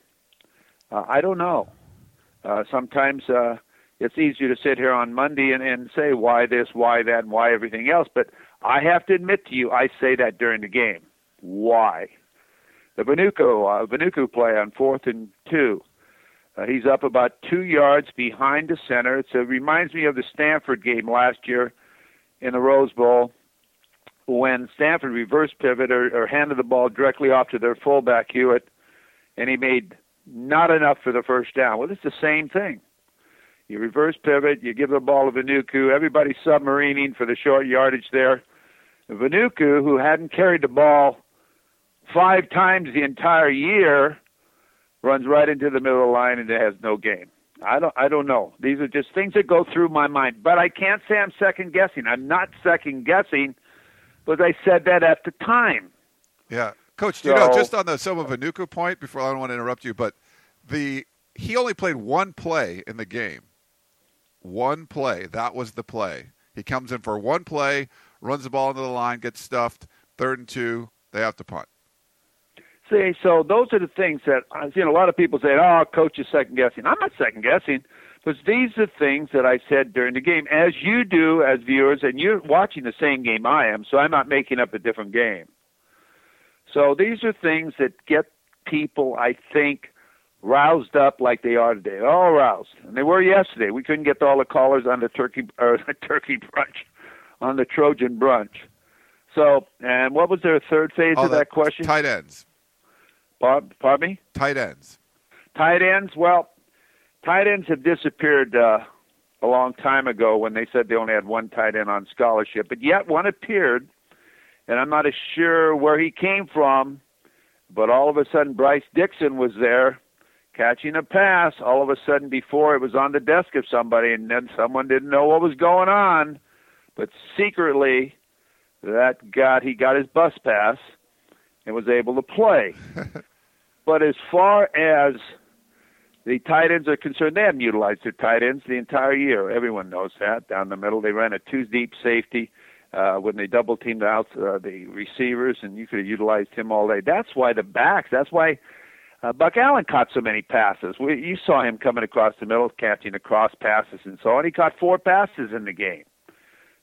Uh, I don't know. Uh, sometimes uh, it's easier to sit here on Monday and, and say why this, why that, and why everything else. But I have to admit to you, I say that during the game. Why? The Vainuku uh, play on fourth and two. Uh, he's up about two yards behind the center. It reminds me of the Stanford game last year in the Rose Bowl when Stanford reverse pivot or, or handed the ball directly off to their fullback Hewitt, and he made not enough for the first down. Well, it's the same thing. You reverse pivot, you give the ball to Vainuku. Everybody's submarining for the short yardage there. Vainuku, who hadn't carried the ball five times the entire year, runs right into the middle of the line and has no game. I don't I don't know. These are just things that go through my mind. But I can't say I'm second guessing. I'm not second guessing. but I said that at the time. Yeah, Coach. Do you know just on the Vainuku point? Before I don't want to interrupt you, but the he only played one play in the game. One play. That was the play. He comes in for one play, runs the ball into the line, gets stuffed. Third and two, they have to punt. See, so those are the things that I've seen a lot of people say, "Oh, coach is second guessing." I'm not second guessing, because these are things that I said during the game, as you do as viewers, and you're watching the same game I am, so I'm not making up a different game. So these are things that get people, I think, roused up like they are today. All roused, and they were yesterday. We couldn't get all the callers on the turkey or the turkey brunch, on the Trojan brunch. So, and what was their third phase oh, of that question? Tight ends. Pardon me? Tight ends. Tight ends. Well, tight ends have disappeared uh, a long time ago when they said they only had one tight end on scholarship, but yet one appeared, and I'm not as sure where he came from, but all of a sudden Bryce Dixon was there catching a pass. All of a sudden, before it was on the desk of somebody, and then someone didn't know what was going on, but secretly that got he got his bus pass and was able to play. but as far as the tight ends are concerned, they haven't utilized their tight ends the entire year. Everyone knows that. Down the middle, they ran a two deep safety uh, when they double teamed out uh, the receivers, and you could have utilized him all day. That's why the backs. That's why uh, Buck Allen caught so many passes. We, you saw him coming across the middle, catching across passes and so on. He caught four passes in the game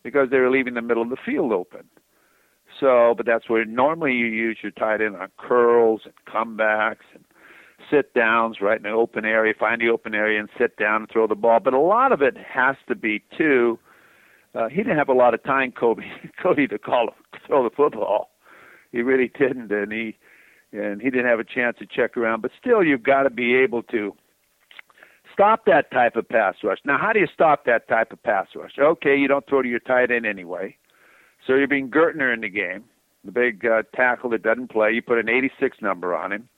because they were leaving the middle of the field open. So, but that's where normally you use your tight end on curls and comebacks and sit downs right in the open area, find the open area and sit down and throw the ball. But a lot of it has to be too. Uh, he didn't have a lot of time, Kobe, Cody, to call throw the football. He really didn't, and he and he didn't have a chance to check around. But still, you've got to be able to stop that type of pass rush. Now, how do you stop that type of pass rush? Okay, you don't throw to your tight end anyway. So you're being Gertner in the game, the big uh, tackle that doesn't play. You put an 86 number on him.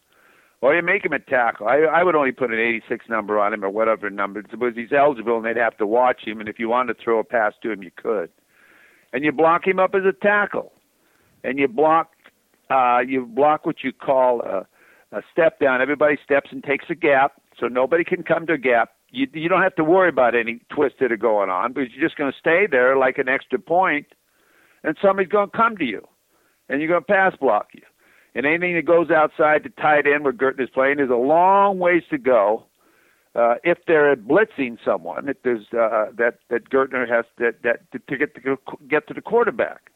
Or you make him a tackle. I, I would only put an 86 number on him or whatever number because he's eligible and they'd have to watch him. And if you wanted to throw a pass to him, you could. And you block him up as a tackle. And you block uh, you block what you call a, a step down. Everybody steps and takes a gap, so nobody can come to a gap. You, you don't have to worry about any that are going on because you're just going to stay there like an extra point, and somebody's going to come to you, and you're going to pass block you. And anything that goes outside the tight end where Gertner is playing is a long ways to go. Uh, if they're blitzing someone, if there's uh, that that Gertner has that that to, to get to get to the quarterback.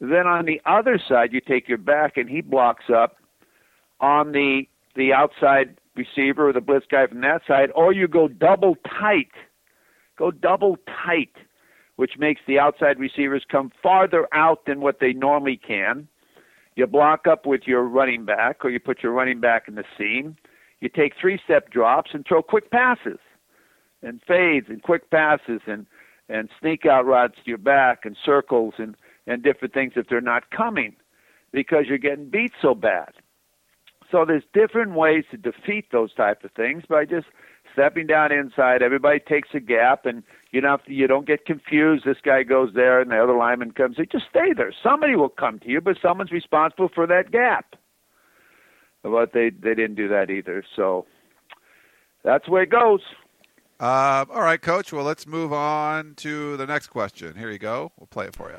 Then on the other side, you take your back and he blocks up on the the outside receiver or the blitz guy from that side, or you go double tight. Go double tight, which makes the outside receivers come farther out than what they normally can. You block up with your running back, or you put your running back in the seam. You take three step drops and throw quick passes and fades and quick passes and and sneak out routes to your back and circles and and different things if they're not coming because you're getting beat so bad. So there's different ways to defeat those type of things by just stepping down inside. Everybody takes a gap, and you don't you don't get confused. This guy goes there, and the other lineman comes. You just stay there. Somebody will come to you, but someone's responsible for that gap. But they they didn't do that either. So that's the way it goes. Uh, all right, Coach. Well, let's move on to the next question. Here you go. We'll play it for you.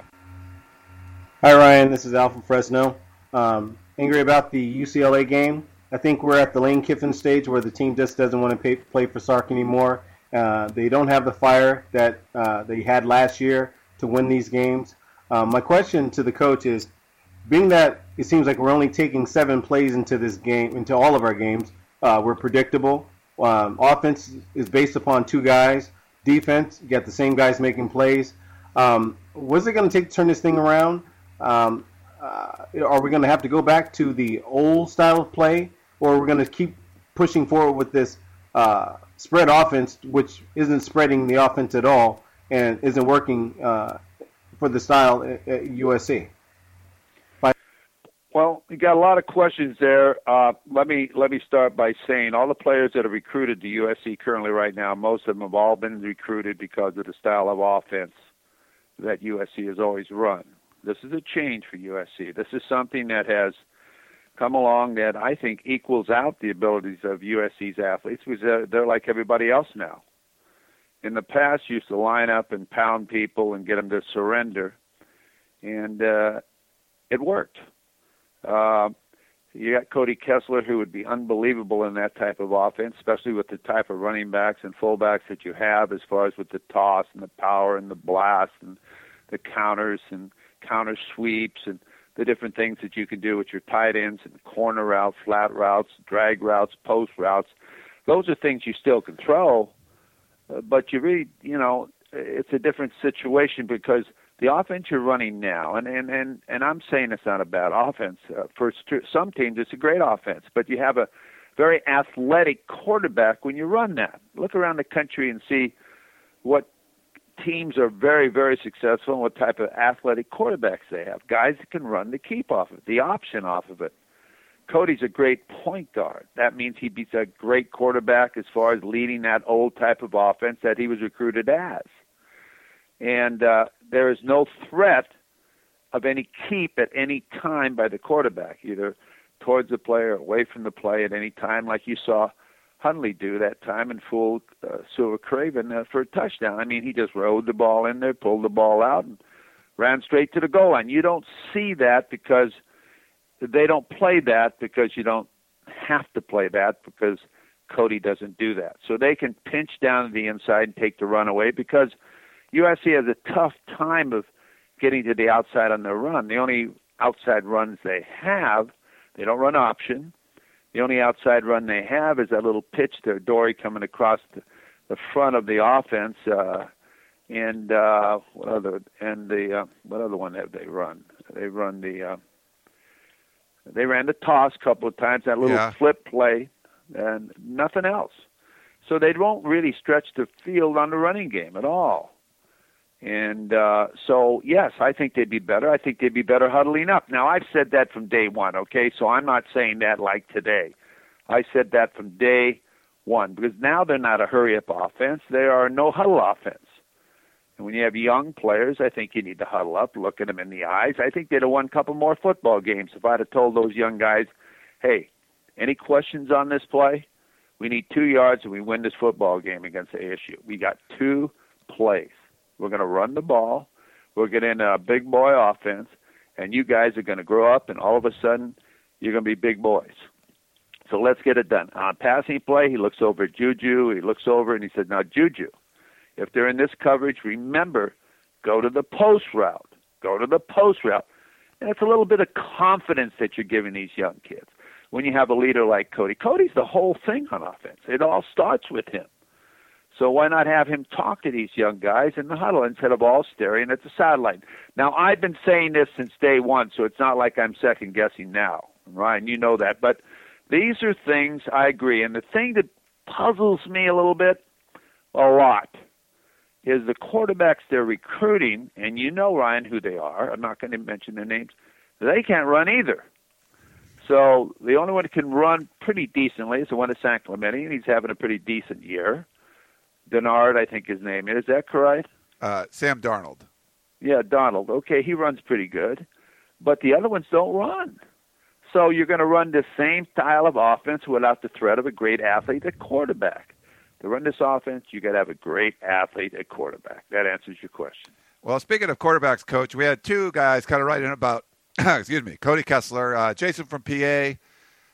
Hi, Ryan. This is Al from Fresno. Um, angry about the UCLA game. I think we're at the Lane Kiffin stage where the team just doesn't want to pay, play for Sark anymore. Uh, they don't have the fire that uh, they had last year to win these games. Um, my question to the coach is, being that it seems like we're only taking seven plays into this game, into all of our games, uh, we're predictable. Um, offense is based upon two guys. Defense, you got the same guys making plays. Um, what's it going to take to turn this thing around? Um, uh, are we going to have to go back to the old style of play, or we're going to keep pushing forward with this uh, spread offense, which isn't spreading the offense at all and isn't working uh, for the style at, at USC? Well, you got a lot of questions there. Uh, let me let me start by saying all the players that are recruited to USC currently right now, most of them have all been recruited because of the style of offense that USC has always run This is a change for USC. This is something that has come along that I think equals out the abilities of USC's athletes because they're, like everybody else now. In the past, you used to line up and pound people and get them to surrender, and uh, it worked. Uh, you got Cody Kessler, who would be unbelievable in that type of offense, especially with the type of running backs and fullbacks that you have, as far as with the toss and the power and the blast and the counters and counter sweeps and the different things that you can do with your tight ends and corner routes, flat routes, drag routes, post routes. Those are things you still can throw, uh, but you really, you know, it's a different situation because the offense you're running now, and and and and I'm saying it's not a bad offense. Uh, for some teams, it's a great offense, but you have a very athletic quarterback when you run that. Look around the country and see what teams are very, very successful and what type of athletic quarterbacks they have. Guys that can run the keep off of it, the option off of it. Cody's a great point guard. That means he beats a great quarterback as far as leading that old type of offense that he was recruited as. And uh, there is no threat of any keep at any time by the quarterback, either towards the play or away from the play at any time, like you saw Hundley do that time and fooled uh, Su'a Cravens uh, for a touchdown. I mean, he just rode the ball in there, pulled the ball out, and ran straight to the goal line. You don't see that because they don't play that because you don't have to play that because Cody doesn't do that. So they can pinch down to the inside and take the run away because USC has a tough time of getting to the outside on their run. The only outside runs they have, they don't run option. The only outside run they have is that little pitch to Dory coming across the, the front of the offense. Uh, and uh, what other and the uh, what other one have they run? They run the uh, they ran the toss a couple of times. That little Yeah. flip play, and nothing else. So they won't really stretch the field on the running game at all. And uh, so, yes, I think they'd be better. I think they'd be better huddling up. Now, I've said that from day one, okay? So I'm not saying that like today. I said that from day one because now they're not a hurry up offense. They are no huddle offense. And when you have young players, I think you need to huddle up, look at them in the eyes. I think they'd have won a couple more football games if I'd have told those young guys, hey, any questions on this play? We need two yards and we win this football game against ASU. We got two plays. We're going to run the ball. We're getting a big boy offense, and you guys are going to grow up, and all of a sudden, you're going to be big boys. So let's get it done. On passing play, he looks over at Juju. He looks over and he says, Now, Juju, if they're in this coverage, remember, go to the post route. Go to the post route. And it's a little bit of confidence that you're giving these young kids when you have a leader like Cody. Cody's the whole thing on offense. It all starts with him. So why not have him talk to these young guys in the huddle instead of all staring at the satellite? Now I've been saying this since day one, so it's not like I'm second guessing now, Ryan. You know that, but these are things I agree. And the thing that puzzles me a little bit, a lot, is the quarterbacks they're recruiting, and you know Ryan who they are. I'm not going to mention their names. They can't run either. So the only one that can run pretty decently is the one at San Clemente, and he's having a pretty decent year. Denard, I think his name is. Is that correct? Uh, Sam Darnold. Yeah, Donald. Okay, he runs pretty good, but the other ones don't run. So you're going to run the same style of offense without the threat of a great athlete at quarterback. To run this offense, you got to have a great athlete at quarterback. That answers your question. Well, speaking of quarterbacks, coach, we had two guys kind of writing about, excuse me, Cody Kessler, uh, Jason from PA.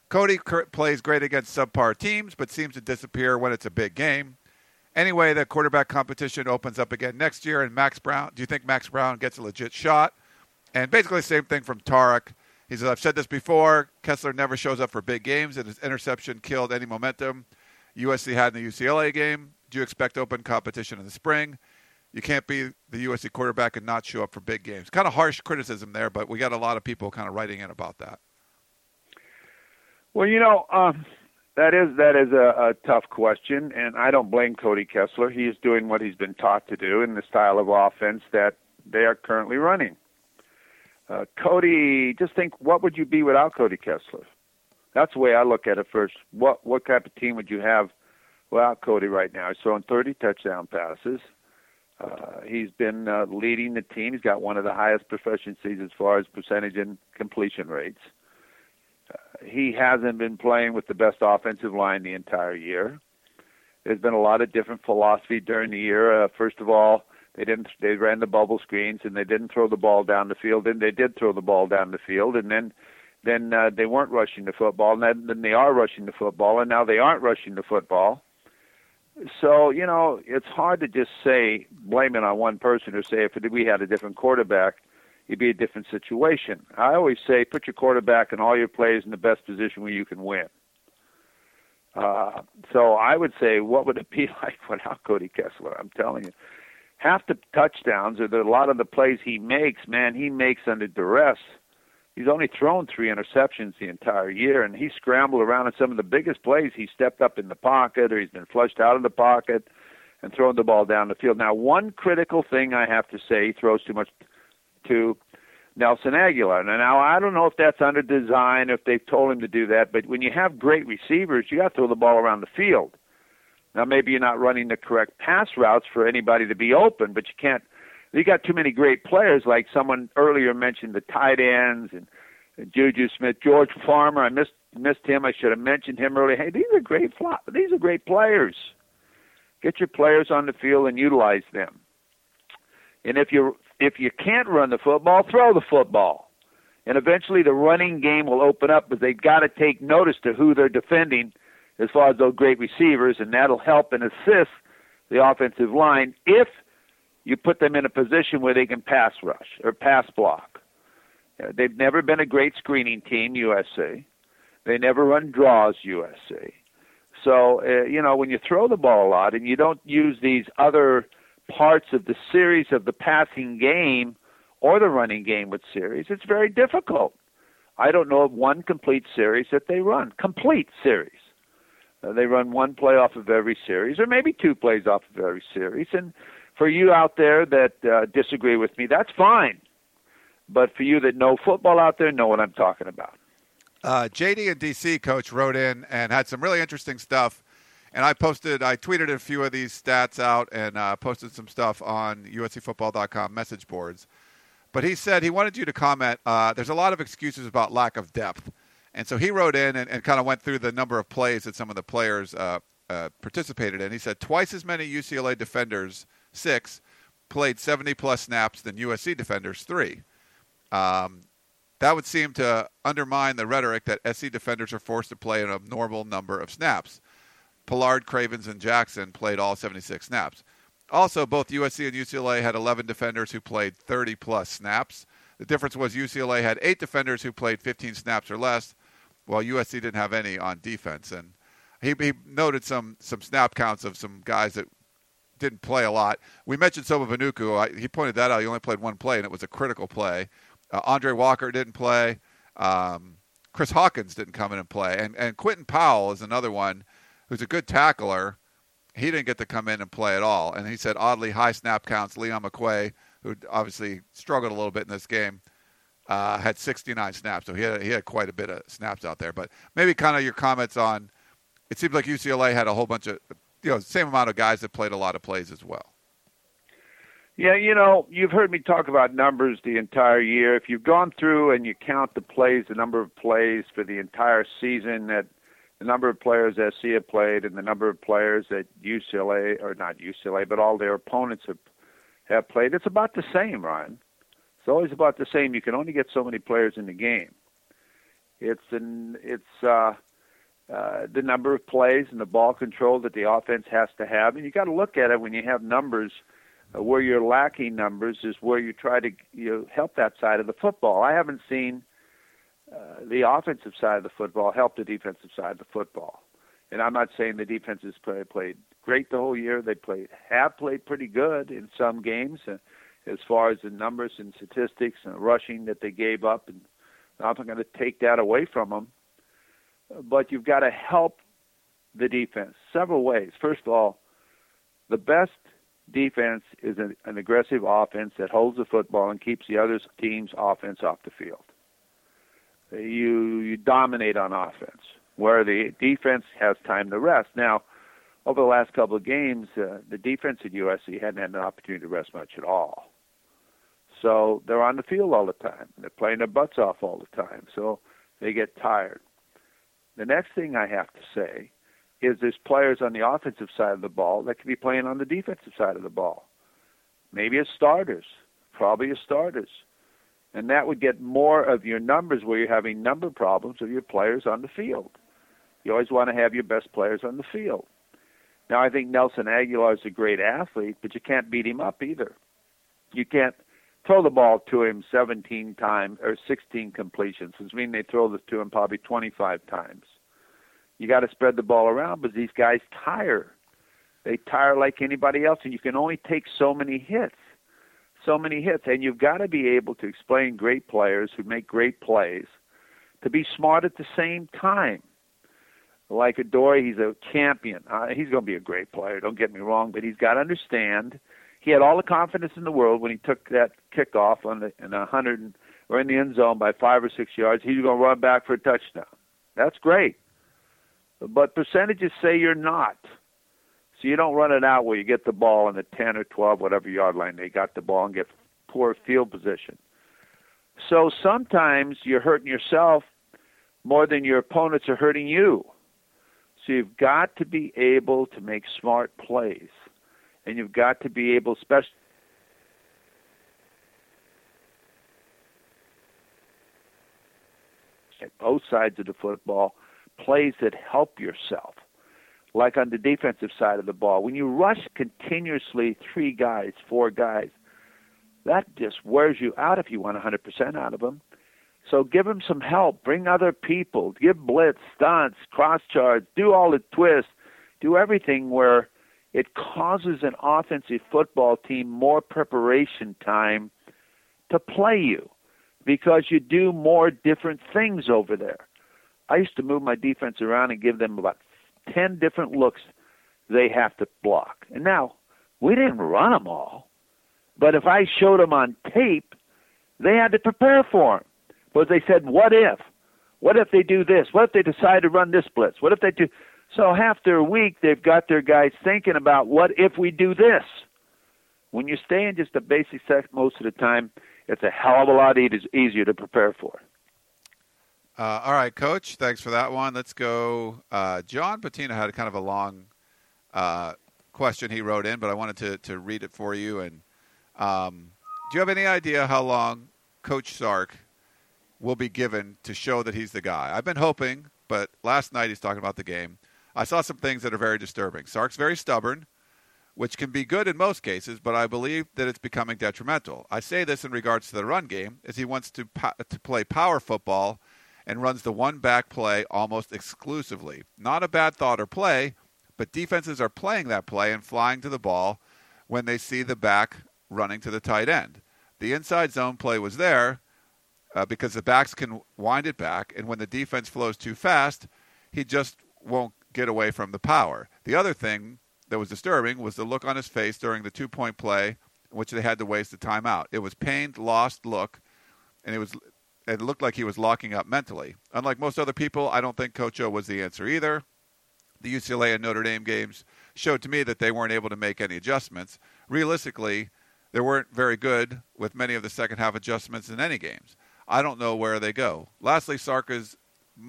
Cody plays great against subpar teams, but seems to disappear when it's a big game. Anyway, the quarterback competition opens up again next year, and Max Brown. Do you think Max Brown gets a legit shot? And basically, same thing from Tarek. He says, I've said this before. Kessler never shows up for big games, and his interception killed any momentum USC had in the UCLA game. Do you expect open competition in the spring? You can't be the USC quarterback and not show up for big games. Kind of harsh criticism there, but we got a lot of people kind of writing in about that. Well, you know, um, that is that is a, a tough question, and I don't blame Cody Kessler. He is doing what he's been taught to do in the style of offense that they are currently running. Uh, Cody, just think, what would you be without Cody Kessler? That's the way I look at it first. What what type of team would you have without Cody right now? He's throwing 30 touchdown passes. Uh, he's been uh, leading the team. He's got one of the highest proficiencies as far as percentage and completion rates. Uh, he hasn't been playing with the best offensive line the entire year. There's been a lot of different philosophy during the year. Uh, first of all, they didn't they ran the bubble screens and they didn't throw the ball down the field. And they did throw the ball down the field, and then then uh, they weren't rushing the football. And then, then they are rushing the football, and now they aren't rushing the football. So you know, it's hard to just say blame it on one person or say if we had a different quarterback, it'd be a different situation. I always say put your quarterback and all your players in the best position where you can win. Uh, so I would say, what would it be like without Cody Kessler? I'm telling you, half the touchdowns or the, a lot of the plays he makes, man, he makes under duress. He's only thrown three interceptions the entire year, and he scrambled around in some of the biggest plays. He stepped up in the pocket, or he's been flushed out of the pocket and thrown the ball down the field. Now, one critical thing I have to say, he throws too much to Nelson Agholor. Now, I don't know if that's under design, if they've told him to do that, but when you have great receivers, you got to throw the ball around the field. Now, maybe you're not running the correct pass routes for anybody to be open, but you can't. You got too many great players, like someone earlier mentioned the tight ends and, Juju Smith, George Farmer. I missed missed him. I should have mentioned him earlier. Hey, these are great flop. These are great players. Get your players on the field and utilize them. And if you if you can't run the football, throw the football. And eventually the running game will open up, but they've got to take notice to who they're defending as far as those great receivers, and that'll help and assist the offensive line if you put them in a position where they can pass rush or pass block. They've never been a great screening team, USC. They never run draws, USC. So, uh, you know, when you throw the ball a lot and you don't use these other parts of the series of the passing game or the running game with series, it's very difficult. I don't know of one complete series that they run. Complete series. Uh, they run one play off of every series, or maybe two plays off of every series. And for you out there that uh, disagree with me, that's fine. But for you that know football out there, know what I'm talking about. Uh, JD and DC coach wrote in and had some really interesting stuff and I posted, I tweeted a few of these stats out and uh, posted some stuff on USCFootball.com message boards. But he said he wanted you to comment. Uh, there's a lot of excuses about lack of depth. And so he wrote in and, and kind of went through the number of plays that some of the players uh, uh participated in. He said twice as many UCLA defenders, six, played 70 plus snaps than USC defenders, three. Um, that would seem to undermine the rhetoric that SC defenders are forced to play an abnormal number of snaps. Pullard, Cravens, and Jackson played all 76 snaps. Also, both USC and UCLA had 11 defenders who played 30 plus snaps. The difference was UCLA had eight defenders who played 15 snaps or less, while USC didn't have any on defense. And he, he noted some some snap counts of some guys that didn't play a lot. We mentioned Soma Vainuku. He pointed that out. He only played one play, and it was a critical play. Uh, Andre Walker didn't play. Um, Chris Hawkins didn't come in and play. And, and Quinton Powell is another one who's a good tackler, he didn't get to come in and play at all. And he said oddly high snap counts. Leon McQuay, who obviously struggled a little bit in this game, uh, had 69 snaps. So he had he had quite a bit of snaps out there. But maybe kind of your comments on. It seems like UCLA had a whole bunch of you know same amount of guys that played a lot of plays as well. Yeah, you know, you've heard me talk about numbers the entire year. If you've gone through and you count the plays, the number of plays for the entire season that the number of players SC have played and the number of players that UCLA or not UCLA, but all their opponents have have played, it's about the same, Ryan. It's always about the same. You can only get so many players in the game. It's an it's uh, uh, the number of plays and the ball control that the offense has to have, and you got to look at it when you have numbers. Uh, where you're lacking numbers is where you try to you know, help that side of the football. I haven't seen uh, the offensive side of the football helped the defensive side of the football. And I'm not saying the defenses play, played great the whole year. They played have played pretty good in some games, uh, as far as the numbers and statistics and rushing that they gave up. And I'm not going to take that away from them. But you've got to help the defense several ways. First of all, the best defense is an, an aggressive offense that holds the football and keeps the other team's offense off the field you you dominate on offense, where the defense has time to rest. Now, over the last couple of games, uh, the defense at USC hadn't had an opportunity to rest much at all. So they're on the field all the time. They're playing their butts off all the time. So they get tired. The next thing I have to say is there's players on the offensive side of the ball that could be playing on the defensive side of the ball. Maybe as starters, probably as starters. And that would get more of your numbers where you're having number problems of your players on the field. You always want to have your best players on the field. Now, I think Nelson Agholor is a great athlete, but you can't beat him up either. You can't throw the ball to him 17 times or 16 completions, which means they throw this to him probably 25 times. You got to spread the ball around, but these guys tire. They tire like anybody else, and you can only take so many hits. So many hits, and you've got to be able to explain great players who make great plays to be smart at the same time. Like Adoree', he's a champion. Uh, he's going to be a great player. Don't get me wrong, but he's got to understand he had all the confidence in the world when he took that kickoff on the in a hundred or in the end zone by five or six yards. He's going to run back for a touchdown. That's great, but percentages say you're not. So you don't run it out where you get the ball in the ten or twelve, whatever yard line they got the ball and get poor field position. So sometimes you're hurting yourself more than your opponents are hurting you. So you've got to be able to make smart plays and you've got to be able, especially. At both sides of the football, plays that help yourself, like on the defensive side of the ball. When you rush continuously three guys, four guys, that just wears you out if you want 100% out of them. So give them some help. Bring other people. Give blitz, stunts, cross charge. Do all the twists. Do everything where it causes an offensive football team more preparation time to play you because you do more different things over there. I used to move my defense around and give them about 10 different looks they have to block. And now, we didn't run them all. But if I showed them on tape, they had to prepare for them. But they said, what if? What if they do this? What if they decide to run this blitz? What if they do? So half their week, they've got their guys thinking about what if we do this. When you stay in just a basic set most of the time, it's a hell of a lot easier to prepare for. Uh, all right, Coach. Thanks for that one. Let's go. Uh, John Patina had kind of a long uh, question he wrote in, but I wanted to, to read it for you. And um, do you have any idea how long Coach Sark will be given to show that he's the guy? I've been hoping, but last night he's talking about the game. I saw some things that are very disturbing. Sark's very stubborn, which can be good in most cases, but I believe that it's becoming detrimental. I say this in regards to the run game, as he wants to to play power football and runs the one back play almost exclusively. Not a bad thought or play, but defenses are playing that play and flying to the ball when they see the back running to the tight end. The inside zone play was there uh, because the backs can wind it back, and when the defense flows too fast, he just won't get away from the power. The other thing that was disturbing was the look on his face during the two point play in which they had to waste the timeout. It was pained, lost look, and it was it looked like he was locking up mentally. Unlike most other people, I don't think Coach O was the answer either. The UCLA and Notre Dame games showed to me that they weren't able to make any adjustments. Realistically, they weren't very good with many of the second half adjustments in any games. I don't know where they go. Lastly, Sark is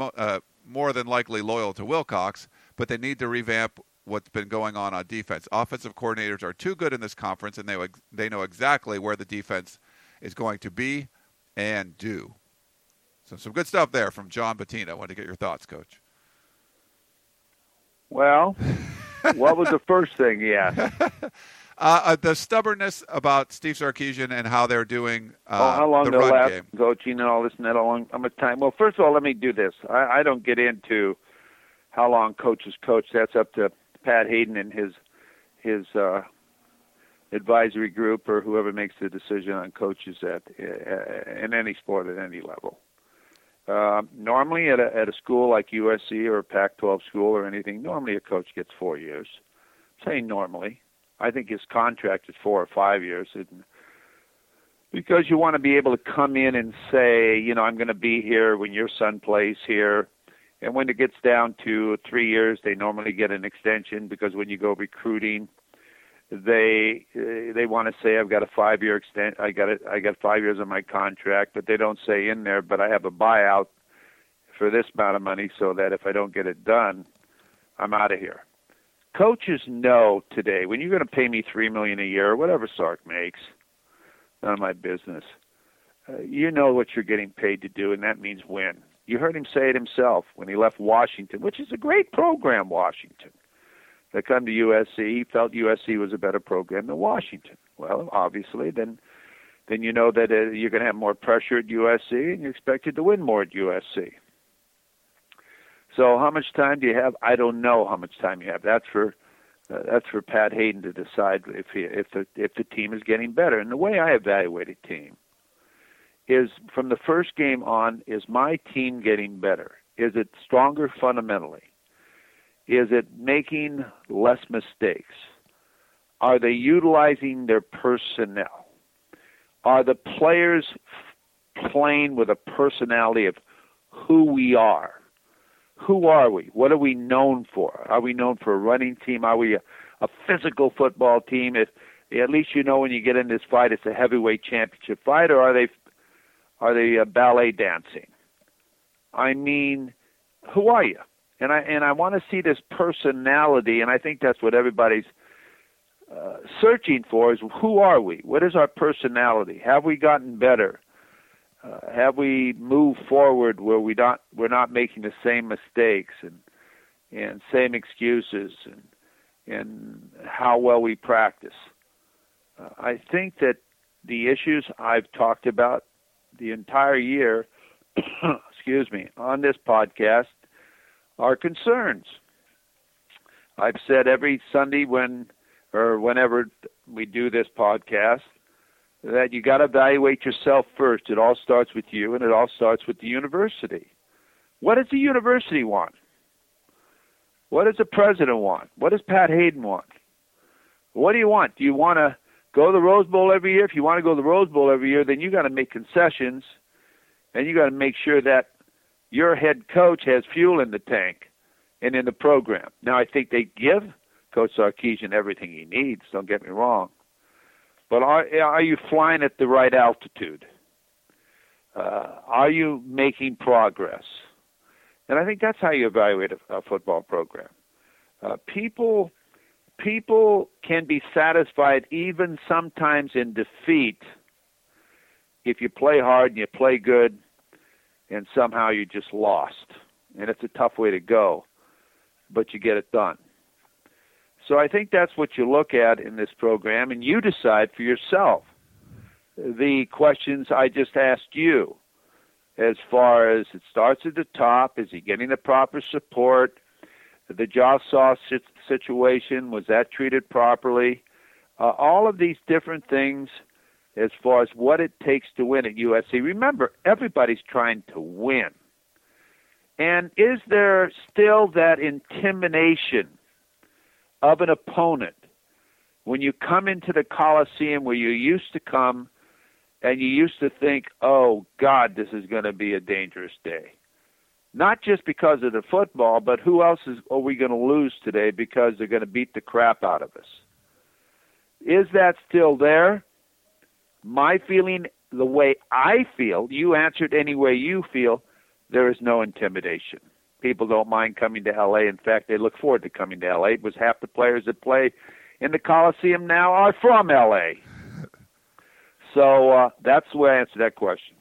uh, more than likely loyal to Wilcox, but they need to revamp what's been going on on defense. Offensive coordinators are too good in this conference, and they they know exactly where the defense is going to be and do. So some good stuff there from John Bettina. I want to get your thoughts, Coach. Well, what was the first thing he asked? Uh, uh, the stubbornness about Steve Sarkisian and how they're doing uh, oh, how long the they'll run last game. coaching and all this and that. How long? How much time? Well, first of all, let me do this. I, I don't get into how long coaches coach. That's up to Pat Haden and his his uh, advisory group or whoever makes the decision on coaches at uh, in any sport at any level. Uh, normally, at a, at a school like USC or a Pac-12 school or anything, normally a coach gets four years. Saying normally, I think his contract is four or five years. And, because you want to be able to come in and say, you know, I'm going to be here when your son plays here, And when it gets down to three years, they normally get an extension because when you go recruiting, they uh, they want to say I've got a five year extent I got it I got five years on my contract, but they don't say in there, but I have a buyout for this amount of money so that if I don't get it done, I'm out of here. Coaches know today when you're going to pay me three million a year or whatever Sark makes, none of my business. Uh, you know what you're getting paid to do, and that means win. You heard him say it himself when he left Washington, which is a great program, Washington that come to USC. He felt USC was a better program than Washington. Well, obviously, then then you know that uh, you're going to have more pressure at USC, and you're expected to win more at USC. So, how much time do you have? I don't know how much time you have. That's for uh, that's for Pat Haden to decide if he, if the if the team is getting better. And the way I evaluate a team is from the first game on: is my team getting better? Is it stronger fundamentally? Is it making less mistakes? Are they utilizing their personnel? Are the players playing with a personality of who we are? Who are we? What are we known for? Are we known for a running team? Are we a, a physical football team? If at least you know when you get in this fight, it's a heavyweight championship fight, or are they are they uh, ballet dancing? I mean, who are you? And I and I want to see this personality, and I think that's what everybody's uh, searching for: is who are we? What is our personality? Have we gotten better? Uh, have we moved forward where we not we're not making the same mistakes and and same excuses and and how well we practice? Uh, I think that the issues I've talked about the entire year, excuse me, on this podcast our concerns. I've said every Sunday when or whenever we do this podcast that you got to evaluate yourself first. It all starts with you and it all starts with the university. What does the university want? What does the president want? What does Pat Haden want? What do you want? Do you want to go to the Rose Bowl every year? If you want to go to the Rose Bowl every year, then you got to make concessions and you got to make sure that your head coach has fuel in the tank and in the program. Now, I think they give Coach Sarkisian everything he needs. Don't get me wrong, but are are you flying at the right altitude? Uh, are you making progress? And I think that's how you evaluate a, a football program. Uh, people people can be satisfied even sometimes in defeat if you play hard and you play good and somehow you just lost. And it's a tough way to go, but you get it done. So I think that's what you look at in this program, and you decide for yourself the questions I just asked you. As far as it starts at the top, is he getting the proper support? The Josh Shaw situation, was that treated properly? Uh, all of these different things as far as what it takes to win at USC. Remember, everybody's trying to win. And is there still that intimidation of an opponent when you come into the Coliseum where you used to come and you used to think, oh, God, this is going to be a dangerous day? Not just because of the football, but who else is, are we going to lose today because they're going to beat the crap out of us? Is that still there? My feeling, the way I feel, you answered any way you feel, there is no intimidation. People don't mind coming to LA. In fact, they look forward to coming to LA. It was half the players that play in the Coliseum now are from LA. So uh, that's the way I answer that question.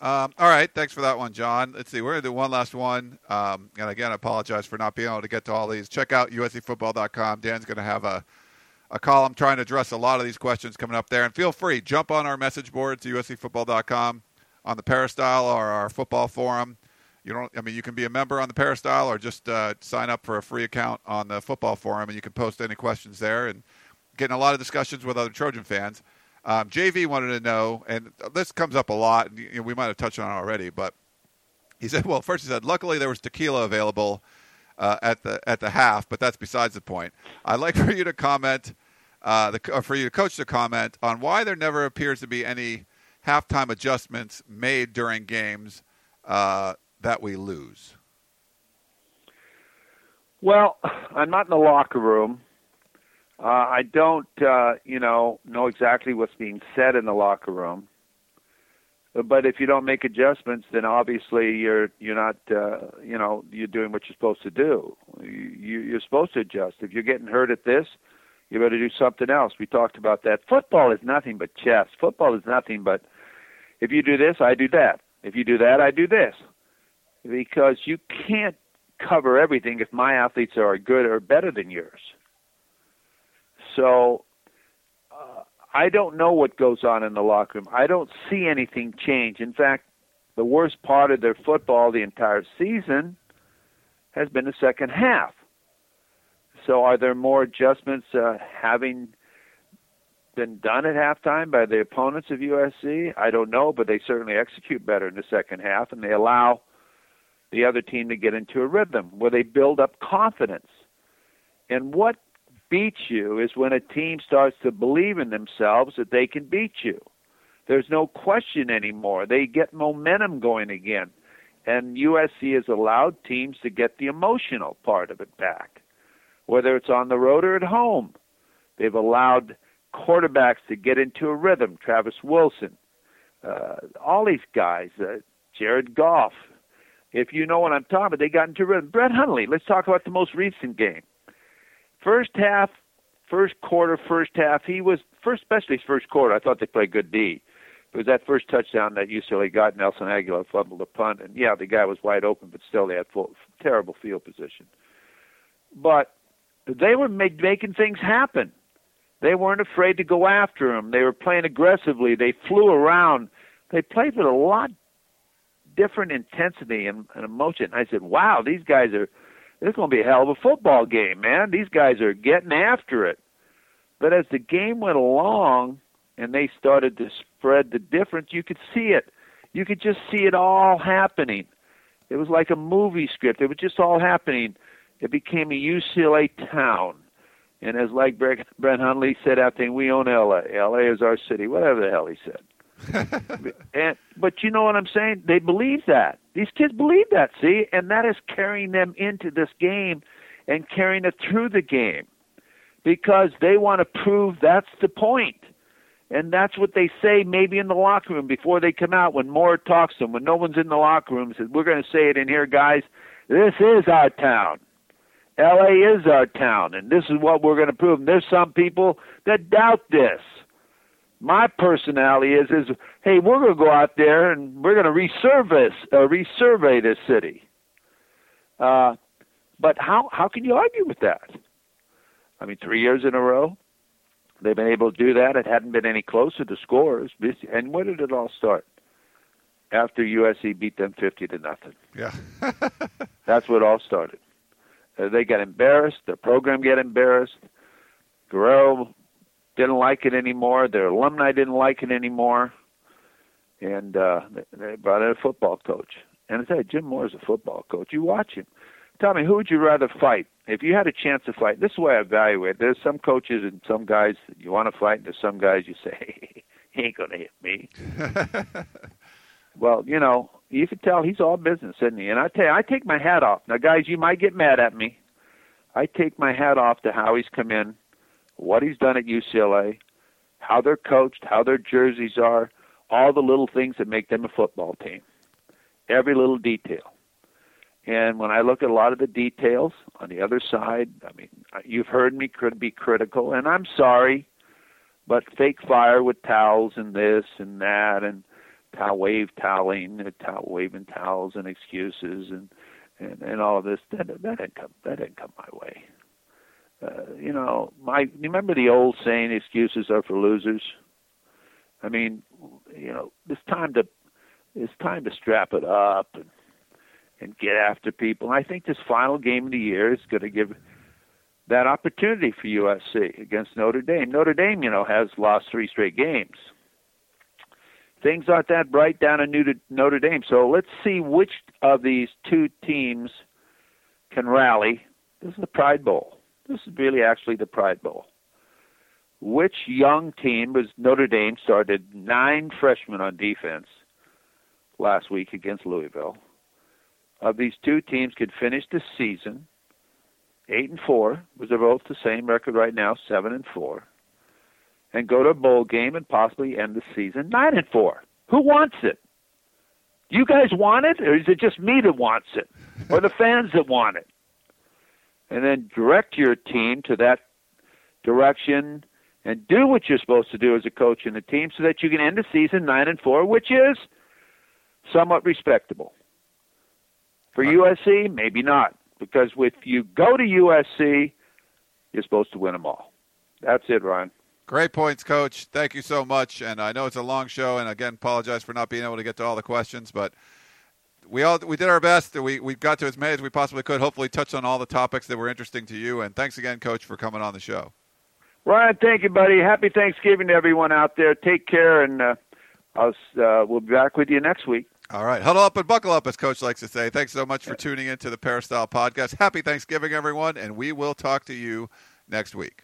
Um, all right, thanks for that one, John. Let's see, we're going to do one last one. Um, and again, I apologize for not being able to get to all these. Check out uscfootball.com. Dan's going to have a a column trying to address a lot of these questions coming up there. And feel free, jump on our message boards, uscfootball.com, on the Peristyle or our football forum. You don't. I mean, you can be a member on the Peristyle or just uh, sign up for a free account on the football forum, and you can post any questions there. And getting a lot of discussions with other Trojan fans. Um, JV wanted to know, and this comes up a lot. And, you know, we might have touched on it already, but he said, well, first he said, luckily there was tequila available uh, at the at the half, but that's besides the point. I'd like for you to comment, uh, the, for you to coach to comment on why there never appears to be any halftime adjustments made during games uh, that we lose. Well, I'm not in the locker room. Uh, I don't, uh, you know, know exactly what's being said in the locker room. But if you don't make adjustments, then obviously you're you're not, uh, you know, you're doing what you're supposed to do. You, you're supposed to adjust. If you're getting hurt at this, you better do something else. We talked about that. Football is nothing but chess. Football is nothing but if you do this, I do that. If you do that, I do this. Because you can't cover everything if my athletes are good or better than yours. So I don't know what goes on in the locker room. I don't see anything change. In fact, the worst part of their football the entire season has been the second half. So are there more adjustments uh, having been done at halftime by the opponents of USC? I don't know, but they certainly execute better in the second half and they allow the other team to get into a rhythm where they build up confidence. And what beats you is when a team starts to believe in themselves that they can beat you. There's no question anymore. They get momentum going again. And USC has allowed teams to get the emotional part of it back, whether it's on the road or at home. They've allowed quarterbacks to get into a rhythm. Travis Wilson, uh, all these guys, uh, Jared Goff. If you know what I'm talking about, they got into rhythm. Brett Hundley. Let's talk about the most recent game. First half, first quarter, first half. He was first, especially his first quarter. I thought they played good D. It was that first touchdown that UCLA got. Nelson Agholor fumbled a punt, and yeah, the guy was wide open, but still they had full, terrible field position. But they were make, making things happen. They weren't afraid to go after him. They were playing aggressively. They flew around. They played with a lot different intensity and, and emotion. I said, "Wow, these guys are. Is going to be a hell of a football game, man. These guys are getting after it." But as the game went along and they started to spread the difference, you could see it. You could just see it all happening. It was like a movie script. It was just all happening. It became a UCLA town. And as like Brett Hundley said after we own LA. LA is our city, whatever the hell he said. And but you know what I'm saying? They believe that. These kids believe that, see? And that is carrying them into this game and carrying it through the game. Because they want to prove that's the point. And that's what they say maybe in the locker room before they come out when Mora talks to them, when no one's in the locker room, says, We're gonna say it in here, guys, this is our town. LA is our town, and this is what we're going to prove. And there's some people that doubt this. My personality is is hey, we're going to go out there and we're going to resurface, uh, resurvey this city. Uh, but how how can you argue with that? I mean, three years in a row, they've been able to do that. It hadn't been any closer to scores. And where did it all start? After USC beat them fifty to nothing. Yeah, that's what all started. Uh, they got embarrassed. Their program got embarrassed. Guerrero didn't like it anymore. Their alumni didn't like it anymore, and uh, they brought in a football coach. And I said, Jim Mora's a football coach. You watch him. Tell me, who would you rather fight? If you had a chance to fight, this is the way I evaluate. There's some coaches and some guys that you want to fight, and there's some guys you say, hey, he ain't gonna hit me. well, you know, you can tell he's all business, isn't he? And I tell you, I take my hat off. Now, guys, you might get mad at me. I take my hat off to how he's come in, what he's done at UCLA, how they're coached, how their jerseys are, all the little things that make them a football team. Every little detail. And when I look at a lot of the details on the other side, I mean, you've heard me could be critical, and I'm sorry, but fake fire with towels and this and that, and towel wave toweling, uh, towel waving towels and excuses and and and all of this. That that didn't come that didn't come my way. Uh, you know, my remember the old saying, "Excuses are for losers." I mean, you know, it's time to it's time to strap it up and and get after people. And I think this final game of the year is going to give that opportunity for USC against Notre Dame. Notre Dame, you know, has lost three straight games things aren't that bright down in Notre Dame. So let's see which of these two teams can rally. This is the Pride Bowl. This is really actually the Pride Bowl. Which young team was Notre Dame started nine freshmen on defense last week against Louisville. Of these two teams could finish the season eight and four, because they're both the same record right now, seven and four, and go to a bowl game and possibly end the season nine and four. Who wants it? You guys want it, or is it just me that wants it, or the fans that want it? And then direct your team to that direction and do what you're supposed to do as a coach and a team so that you can end the season nine and four, which is somewhat respectable. For USC, maybe not, because if you go to USC, you're supposed to win them all. That's it, Ryan. Great points, Coach. Thank you so much. And I know it's a long show, and again, apologize for not being able to get to all the questions, but we all we did our best. We we got to as many as we possibly could. Hopefully, touched on all the topics that were interesting to you. And thanks again, Coach, for coming on the show. Ryan, thank you, buddy. Happy Thanksgiving to everyone out there. Take care, and uh, I'll uh, we'll be back with you next week. All right, huddle up and buckle up, as Coach likes to say. Thanks so much for tuning in to the Peristyle Podcast. Happy Thanksgiving, everyone, and we will talk to you next week.